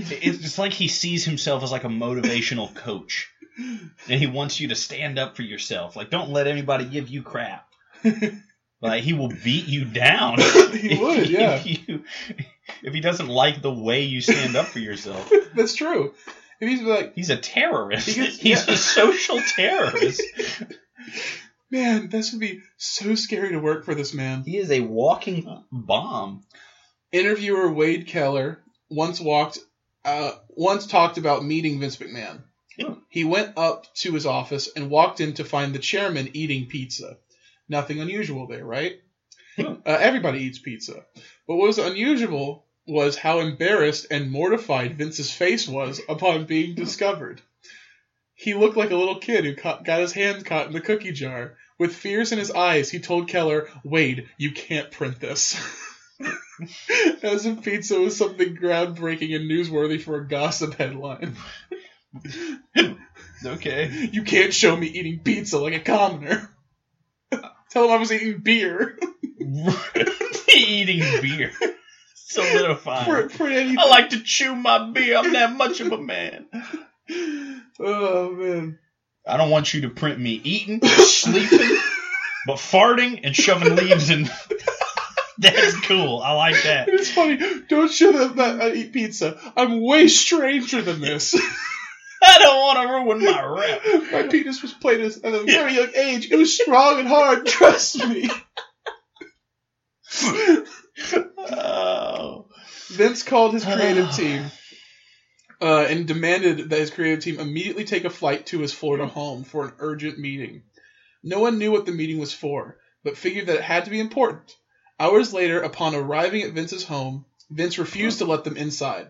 It's like he sees himself as like a motivational coach, and he wants you to stand up for yourself. Like, don't let anybody give you crap. Like, he will beat you down. He would, if yeah. you- if he doesn't like the way you stand up for yourself, That's true. If he's like, he's a terrorist. Gets- he's yeah. a social terrorist. man, this would be so scary to work for this man. He is a walking bomb. Interviewer Wade Keller once walked uh, once talked about meeting Vince McMahon. He went up to his office and walked in to find the chairman eating pizza. Nothing unusual there, right? Uh, everybody eats pizza. But what was unusual was how embarrassed and mortified Vince's face was upon being discovered. He looked like a little kid who caught, got his hand caught in the cookie jar. With fears in his eyes, he told Keller, Wade, you can't print this. As if pizza was something groundbreaking and newsworthy for a gossip headline. Okay. You can't show me eating pizza like a commoner. Tell him I was eating beer. Eating beer. Solidifying. for, for I like to chew my beer. I'm that much of a man. Oh, man. I don't want you to print me eating, sleeping, but farting and shoving leaves in. That's cool. I like that. It's funny. Don't show them that I eat pizza. I'm way stranger than this. I don't want to ruin my rep. My penis was played as, at a very young age. It was strong and hard. Trust me. Oh, Vince called his creative team uh, and demanded that his creative team immediately take a flight to his Florida home for an urgent meeting. No one knew what the meeting was for, but figured that it had to be important. Hours later, upon arriving at Vince's home, Vince refused to let them inside.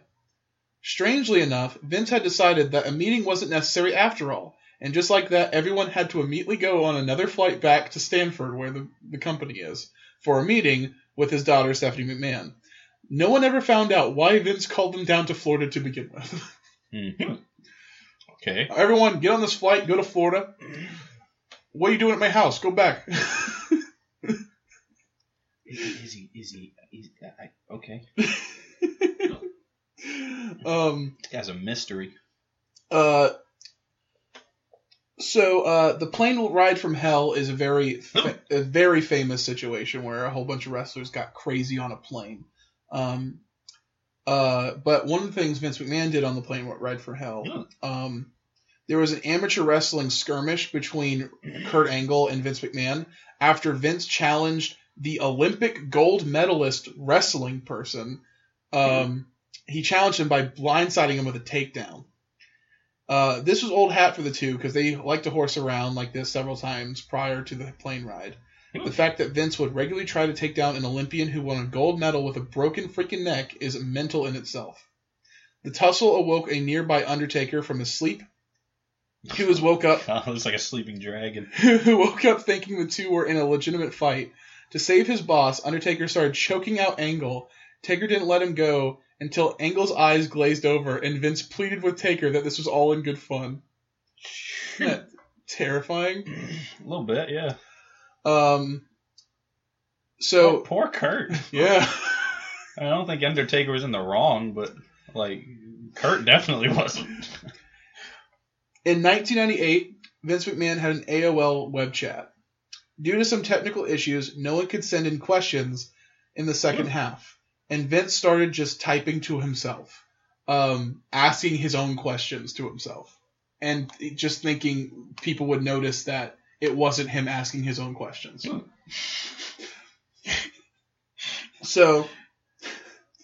Strangely enough, Vince had decided that a meeting wasn't necessary after all, and just like that, everyone had to immediately go on another flight back to Stamford, where the, the company is, for a meeting with his daughter, Stephanie McMahon. No one ever found out why Vince called them down to Florida to begin with. Mhm. Okay. Everyone, get on this flight, go to Florida. What are you doing at my house? Go back. Is he? Is he? Is, I, okay. um, guy's a mystery. uh, so uh, the plane ride from hell is a very fa- a very famous situation where a whole bunch of wrestlers got crazy on a plane. Um, uh, but one of the things Vince McMahon did on the plane ride for hell, um, there was an amateur wrestling skirmish between Kurt Angle and Vince McMahon after Vince challenged the Olympic gold medalist wrestling person. Um, he challenged him by blindsiding him with a takedown. Uh, this was old hat for the two because they like to horse around like this several times prior to the plane ride. The fact that Vince would regularly try to take down an Olympian who won a gold medal with a broken freaking neck is mental in itself. The tussle awoke a nearby Undertaker from his sleep, He was woke up Oh, was like a sleeping dragon. who woke up thinking the two were in a legitimate fight. To save his boss, Undertaker started choking out Angle. Taker didn't let him go until Angle's eyes glazed over, and Vince pleaded with Taker that this was all in good fun. Isn't that terrifying? A little bit, yeah. Um. So poor Kurt. yeah, I don't think Undertaker was in the wrong, but like Kurt definitely wasn't. in 1998, Vince McMahon had an AOL web chat. Due to some technical issues, no one could send in questions in the second half, and Vince started just typing to himself, um, asking his own questions to himself, and just thinking people would notice that it wasn't him asking his own questions. so,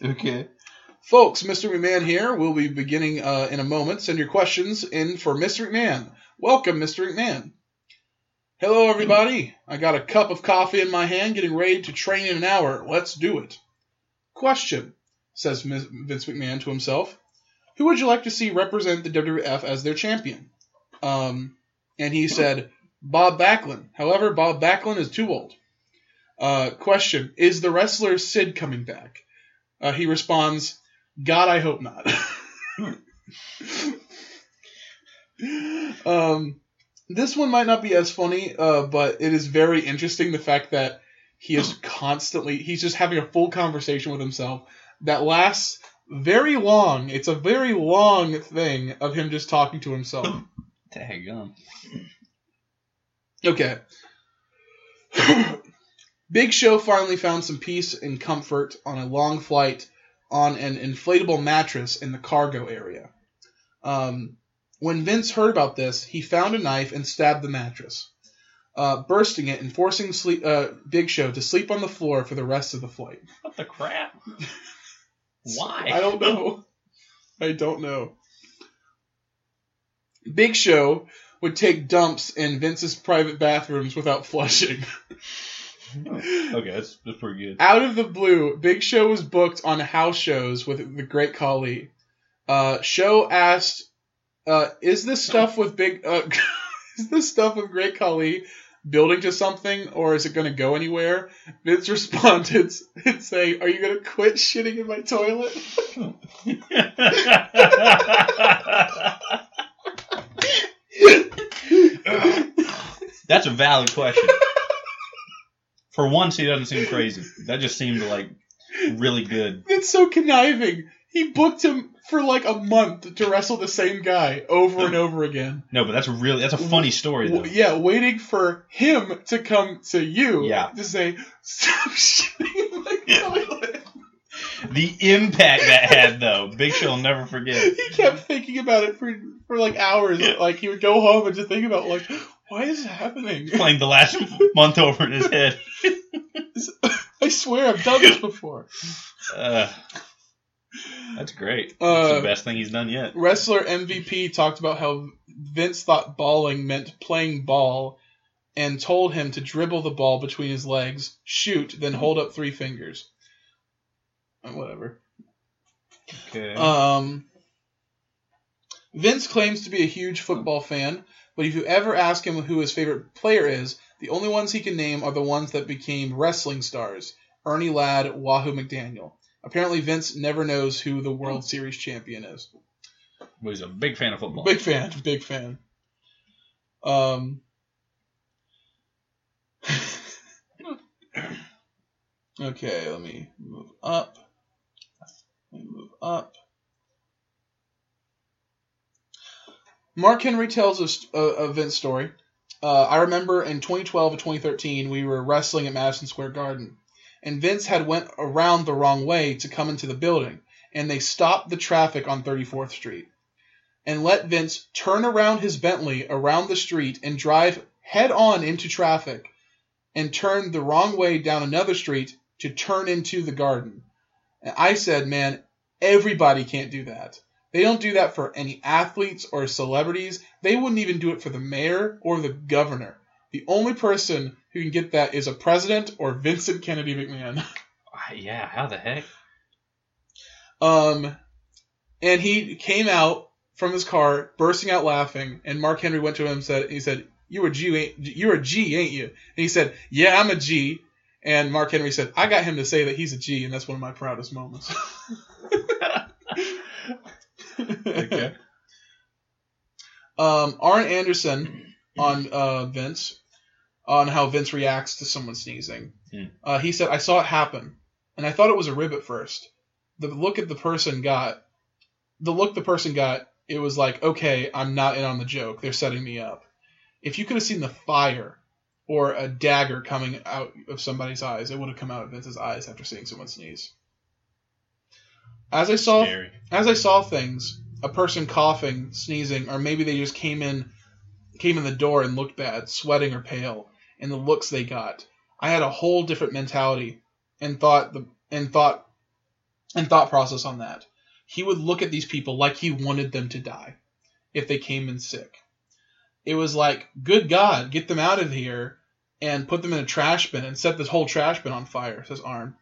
Okay. folks, Mr. McMahon here. We'll be beginning uh, in a moment. Send your questions in for Mr. McMahon. Welcome, Mr. McMahon. Hello, everybody. I got a cup of coffee in my hand, getting ready to train in an hour. Let's do it. Question, says. Vince McMahon to himself. Who would you like to see represent the WWF as their champion? Um, and he said, Bob Backlund. However, Bob Backlund is too old. Uh, question, is the wrestler Sid coming back? Uh, he responds, God, I hope not. um, this one might not be as funny, uh, but it is very interesting the fact that he is constantly, he's just having a full conversation with himself that lasts very long. It's a very long thing of him just talking to himself. Daggum. Okay. Big Show finally found some peace and comfort on a long flight on an inflatable mattress in the cargo area. Um, when Vince heard about this, he found a knife and stabbed the mattress, uh, bursting it and forcing sleep, uh, Big Show to sleep on the floor for the rest of the flight. What the crap? Why? I don't know. I don't know. Big Show would take dumps in Vince's private bathrooms without flushing. Okay, that's, that's pretty good. Out of the blue, Big Show was booked on house shows with the Great Khali. Uh, Show asked, uh, "Is this stuff with Big? Uh, is this stuff with Great Khali building to something, or is it going to go anywhere?" Vince responded, and saying, "Are you going to quit shitting in my toilet?" That's a valid question. For once, he doesn't seem crazy. That just seemed like really good. It's so conniving. He booked him for like a month to wrestle the same guy over and over again. No, but that's really that's a funny story though. Yeah, waiting for him to come to you Yeah. to say, stop shitting in my toilet. The impact that had though, Big Show will never forget. He kept thinking about it for, for like hours. Like he would go home and just think about like, why is it happening? Playing the last month over in his head. I swear I've done this before. Uh, That's great. Uh, That's the best thing he's done yet. Wrestler MVP talked about how Vince thought balling meant playing ball and told him to dribble the ball between his legs, shoot, then hold up three fingers. Uh, Whatever. Okay. Um, Vince claims to be a huge football fan, but if you ever ask him who his favorite player is, the only ones he can name are the ones that became wrestling stars Ernie Ladd, Wahoo McDaniel. Apparently, Vince never knows who the World Series champion is. Well, he's a big fan of football. Big fan, big fan. Um. okay, let me move up. Let me move up. Mark Henry tells a, a Vince story. Uh, I remember in 2012 or 2013 we were wrestling at Madison Square Garden, and Vince had went around the wrong way to come into the building, and they stopped the traffic on 34th Street and let Vince turn around his Bentley around the street and drive head on into traffic and turn the wrong way down another street to turn into the garden. And I said, man, everybody can't do that. They don't do that for any athletes or celebrities. They wouldn't even do it for the mayor or the governor. The only person who can get that is a president or Vincent Kennedy McMahon. Ah, yeah, how the heck? Um, and he came out from his car, bursting out laughing. And Mark Henry went to him and said, "He said, you a G, ain't, you're a G, ain't you?" And he said, "Yeah, I'm a G." And Mark Henry said, "I got him to say that he's a G, and that's one of my proudest moments." Okay. Um, Arn Anderson on uh, Vince, on how Vince reacts to someone sneezing. Hmm. Uh, he said, I saw it happen, and I thought it was a rib at first. The look at the person got, the look the person got, it was like, okay, I'm not in on the joke. They're setting me up. If you could have seen the fire or a dagger coming out of somebody's eyes, it would have come out of Vince's eyes after seeing someone sneeze. As I saw, Scary. as I saw things, a person coughing, sneezing, or maybe they just came in came in the door and looked bad, sweating or pale, and the looks they got. I had a whole different mentality and thought the and thought and thought process on that. He would look at these people like he wanted them to die if they came in sick. It was like, good God, get them out of here and put them in a trash bin and set this whole trash bin on fire, says Arn.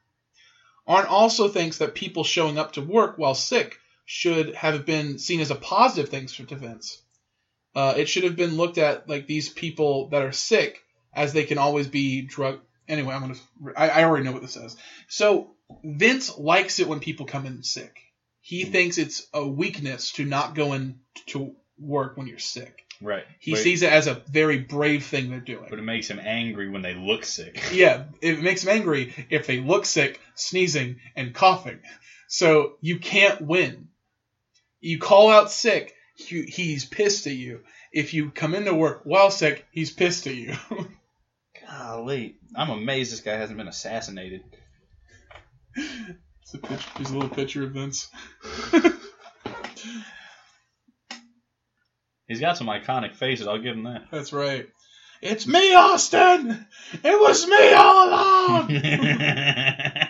Arn also thinks that people showing up to work while sick should have been seen as a positive thing for Vince. Uh, it should have been looked at like these people that are sick, as they can always be drug. Anyway, I'm gonna. I, I already know what this says. So Vince likes it when people come in sick. He thinks it's a weakness to not go in to work when you're sick. Right. He but, sees it as a very brave thing they're doing. but it makes him angry when they look sick. Yeah, it makes him angry if they look sick, sneezing, and coughing. So you can't win. You call out sick, you, he's pissed at you. If you come into work while sick, he's pissed at you. Golly, I'm amazed this guy hasn't been assassinated. it's a picture, there's a little picture of Vince. He's got some iconic faces. I'll give him that. That's right. It's me, Austin. It was me all along.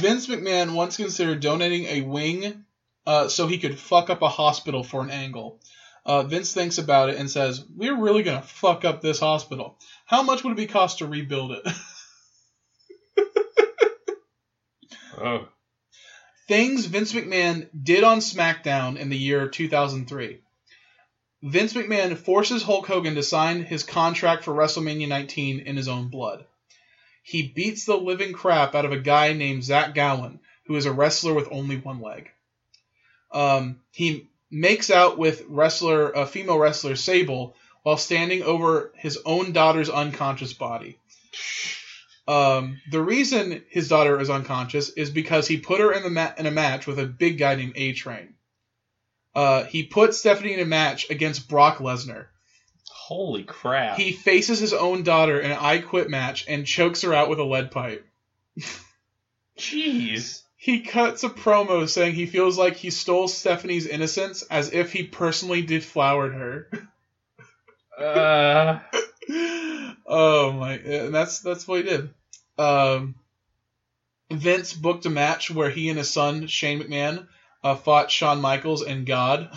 Vince McMahon once considered donating a wing uh, so he could fuck up a hospital for an angle. Uh, Vince thinks about it and says, "We're really gonna fuck up this hospital. How much would it be cost to rebuild it?" oh, Things Vince McMahon did on SmackDown in the year 2003. Vince McMahon forces Hulk Hogan to sign his contract for WrestleMania 19 in his own blood. He beats the living crap out of a guy named Zach Gowen, who is a wrestler with only one leg. Um, he makes out with wrestler, a female wrestler Sable, while standing over his own daughter's unconscious body. Um, the reason his daughter is unconscious is because he put her in the ma- in a match with a big guy named A Train. Uh, he put Stephanie in a match against Brock Lesnar. Holy crap! He faces his own daughter in an I Quit match and chokes her out with a lead pipe. Jeez. He cuts a promo saying he feels like he stole Stephanie's innocence as if he personally deflowered her. Uh, oh my! And that's that's what he did. Um, Vince booked a match where he and his son Shane McMahon uh, fought Shawn Michaels and God.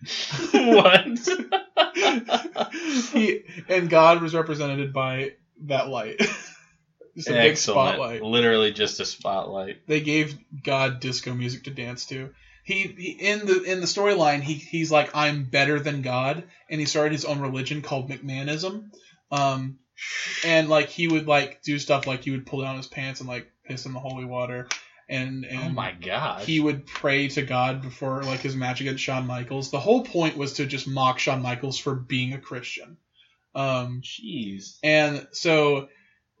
what? he and God was represented by that light. Just a big spotlight. Literally just a spotlight. They gave God disco music to dance to. He, he in the in the storyline he he's like I'm better than God and he started his own religion called McMahonism. Um and like he would like do stuff like he would pull down his pants and like piss in the holy water and and Oh my god, he would pray to God before like his match against Shawn Michaels. The whole point was to just mock Shawn Michaels for being a Christian. Um, Jeez. and so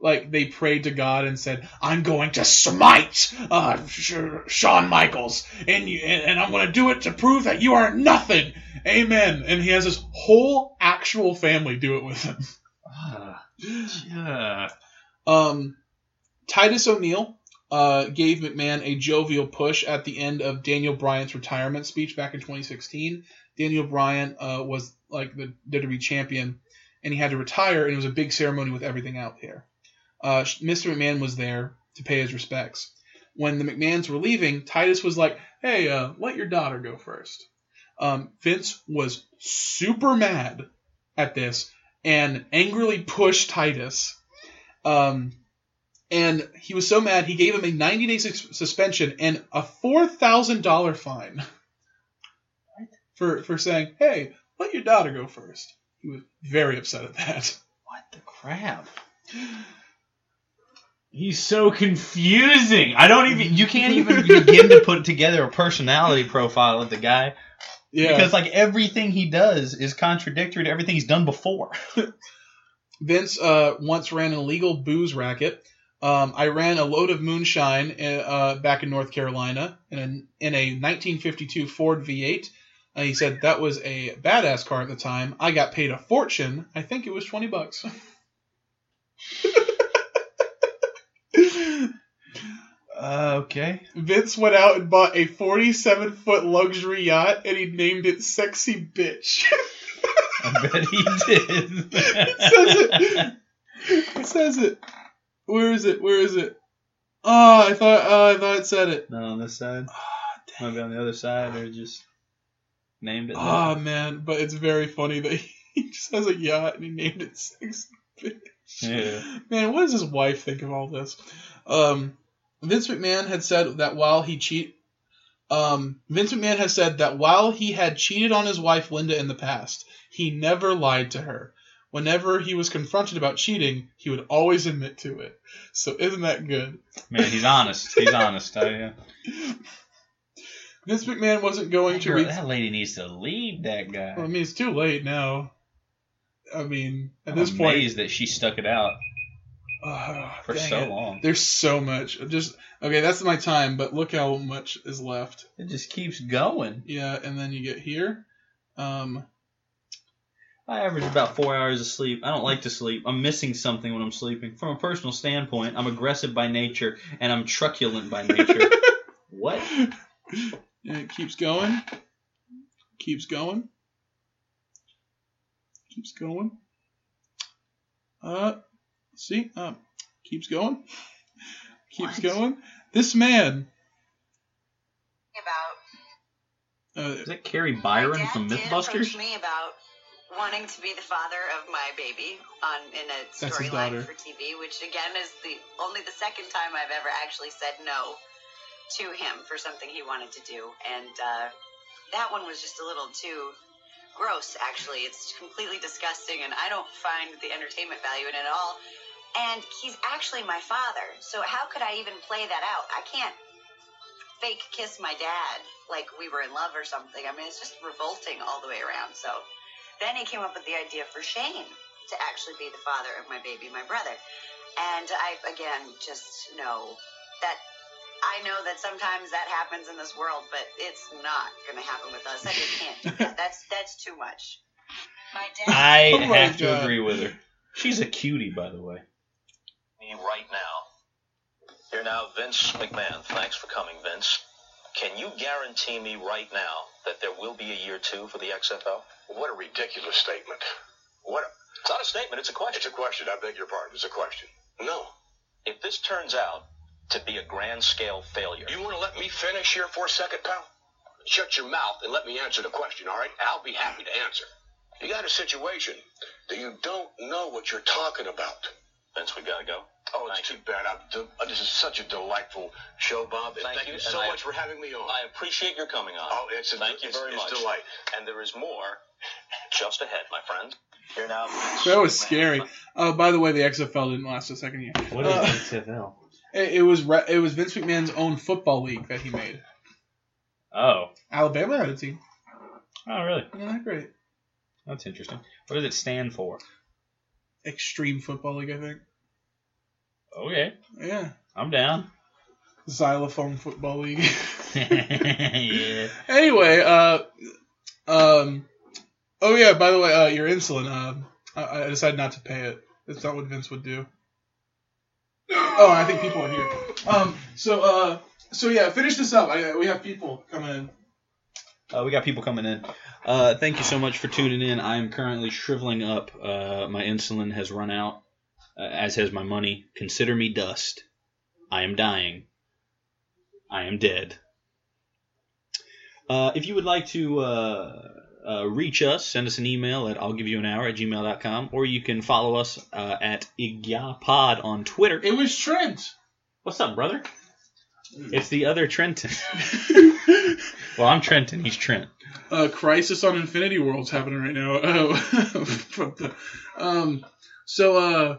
like they prayed to God and said, "I'm going to smite uh, Sh- Shawn Michaels, and you, and, and I'm going to do it to prove that you are nothing." Amen. And he has his whole actual family do it with him. Ah, yeah. Um, Titus O'Neil uh, gave McMahon a jovial push at the end of Daniel Bryan's retirement speech back in 2016. Daniel Bryan uh, was like the WWE champion, and he had to retire, and it was a big ceremony with everything out there. Uh, Mr. McMahon was there to pay his respects. When the McMahons were leaving, Titus was like, "Hey, uh, let your daughter go first. Um, Vince was super mad at this and angrily pushed Titus. Um, and he was so mad he gave him a 90 day sus- suspension and a $4,000 fine for for saying, "Hey, let your daughter go first. He was very upset at that. What the crap? He's so confusing. I don't even. You can't even begin to put together a personality profile of the guy Yeah. because like everything he does is contradictory to everything he's done before. Vince uh, once ran an illegal booze racket. Um, I ran a load of moonshine uh, back in North Carolina in a, in a 1952 Ford V8. Uh, he said that was a badass car at the time. I got paid a fortune. I think it was 20 bucks. Uh, okay. Vince went out and bought a 47 foot luxury yacht and he named it Sexy Bitch. I bet he did. it. it says it. Where is it? Where is it? Oh, I thought oh, I thought it said it. Not on this side. Oh, Maybe on the other side, or just named it. Oh man, but it's very funny that he just has a yacht and he named it Bitch. Yeah. Man, what does his wife think of all this? Um, Vince McMahon had said that while he cheat, um, Vince McMahon has said that while he had cheated on his wife Linda in the past, he never lied to her. Whenever he was confronted about cheating, he would always admit to it. So isn't that good? Man, he's honest. He's honest. I, yeah. Vince McMahon wasn't going That, to girl, read. that lady needs to leave that guy. Well, I mean, it's too late now. I mean, at I'm this point, amazed that she stuck it out uh, for so it. long. There's so much. Just okay, that's my time, but look how much is left. It just keeps going. Yeah, and then you get here. Um, I average about four hours of sleep. I don't like to sleep. I'm missing something when I'm sleeping. From a personal standpoint, I'm aggressive by nature and I'm truculent by nature. what? and it keeps going. Keeps going. Keeps going. Uh, see, uh, keeps going. Keeps What? going. This man. about Uh, Is that Kari Byron from Mythbusters? me about wanting to be the father of my baby on in a storyline for TV, which again is the only the second time I've ever actually said no to him for something he wanted to do, and uh, that one was just a little too gross. Actually, it's completely disgusting, and I don't find the entertainment value in it at all. And he's actually my father, so how could I even play that out? I can't fake kiss my dad like we were in love or something. I mean, it's just revolting all the way around. So then he came up with the idea for Shane to actually be the father of my baby, my brother. And I, again, just know that I know that sometimes that happens in this world, but it's not going to happen with us. I just can't do that. That's, that's too much. My dad. I Oh my have to God. agree with her. She's a cutie, by the way. me right now. You're now Vince McMahon. Thanks for coming, Vince. Can you guarantee me right now that there will be a year two for the XFL? What a ridiculous statement. What? A, It's not a statement, it's a question. It's a question. I beg your pardon. It's a question. No. If this turns out to be a grand scale failure. You want to let me finish here for a second, pal? Shut your mouth and let me answer the question, all right? I'll be happy to answer. You got a situation that you don't know what you're talking about. Vince, we gotta go. Oh, it's Thank too bad. I'm de- uh, this is such a delightful show, Bob. Thank thank you, you, and so I- much for having me on. I appreciate your coming on. oh, it's a, Thank you it's, very it's much. delight. And there is more just ahead, my friend. Here now. Vince That was scary. Oh, by the way, the XFL didn't last a second year. What Uh, is XFL? It, it was re- it was Vince McMahon's own football league that he made. Oh. Alabama had a team. Oh, really? Yeah, great. That's interesting. What does it stand for? Extreme football league, I think. Okay. Yeah. I'm down. Xylophone football league. yeah. anyway, uh, um, oh yeah. By the way, uh, your insulin. Uh, I, I decided not to pay it. That's not what Vince would do. Oh, I think people are here. Um, so uh, so yeah, finish this up. I, we have people coming in. Uh, we got people coming in. Uh, thank you so much for tuning in. I am currently shriveling up. Uh, my insulin has run out, as has my money. Consider me dust. I am dying. I am dead. Uh, if you would like to uh, uh, reach us, send us an email at I'll give you an hour at gmail.com, or you can follow us uh, at IGYAPod on Twitter. It was Trent. What's up, brother? It's the other Trenton. well, I'm Trenton. He's Trent. uh, Crisis on Infinity World's happening right now. Uh, um, so uh,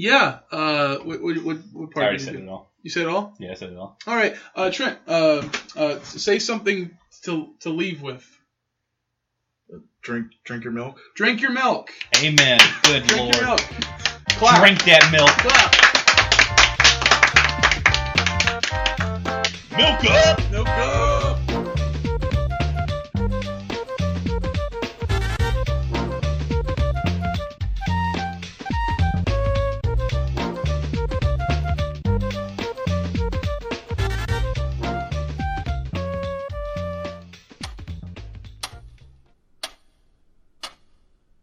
yeah. Uh, what, what, what, what I already did said you it all. You said it all. Yeah, I said it all. All right, uh, Trent. Uh, uh, say something to to leave with. Drink drink your milk. Drink your milk. Amen. Good Drink lord. your milk. Clap. Drink that milk. Clap. Milk up. Milk up.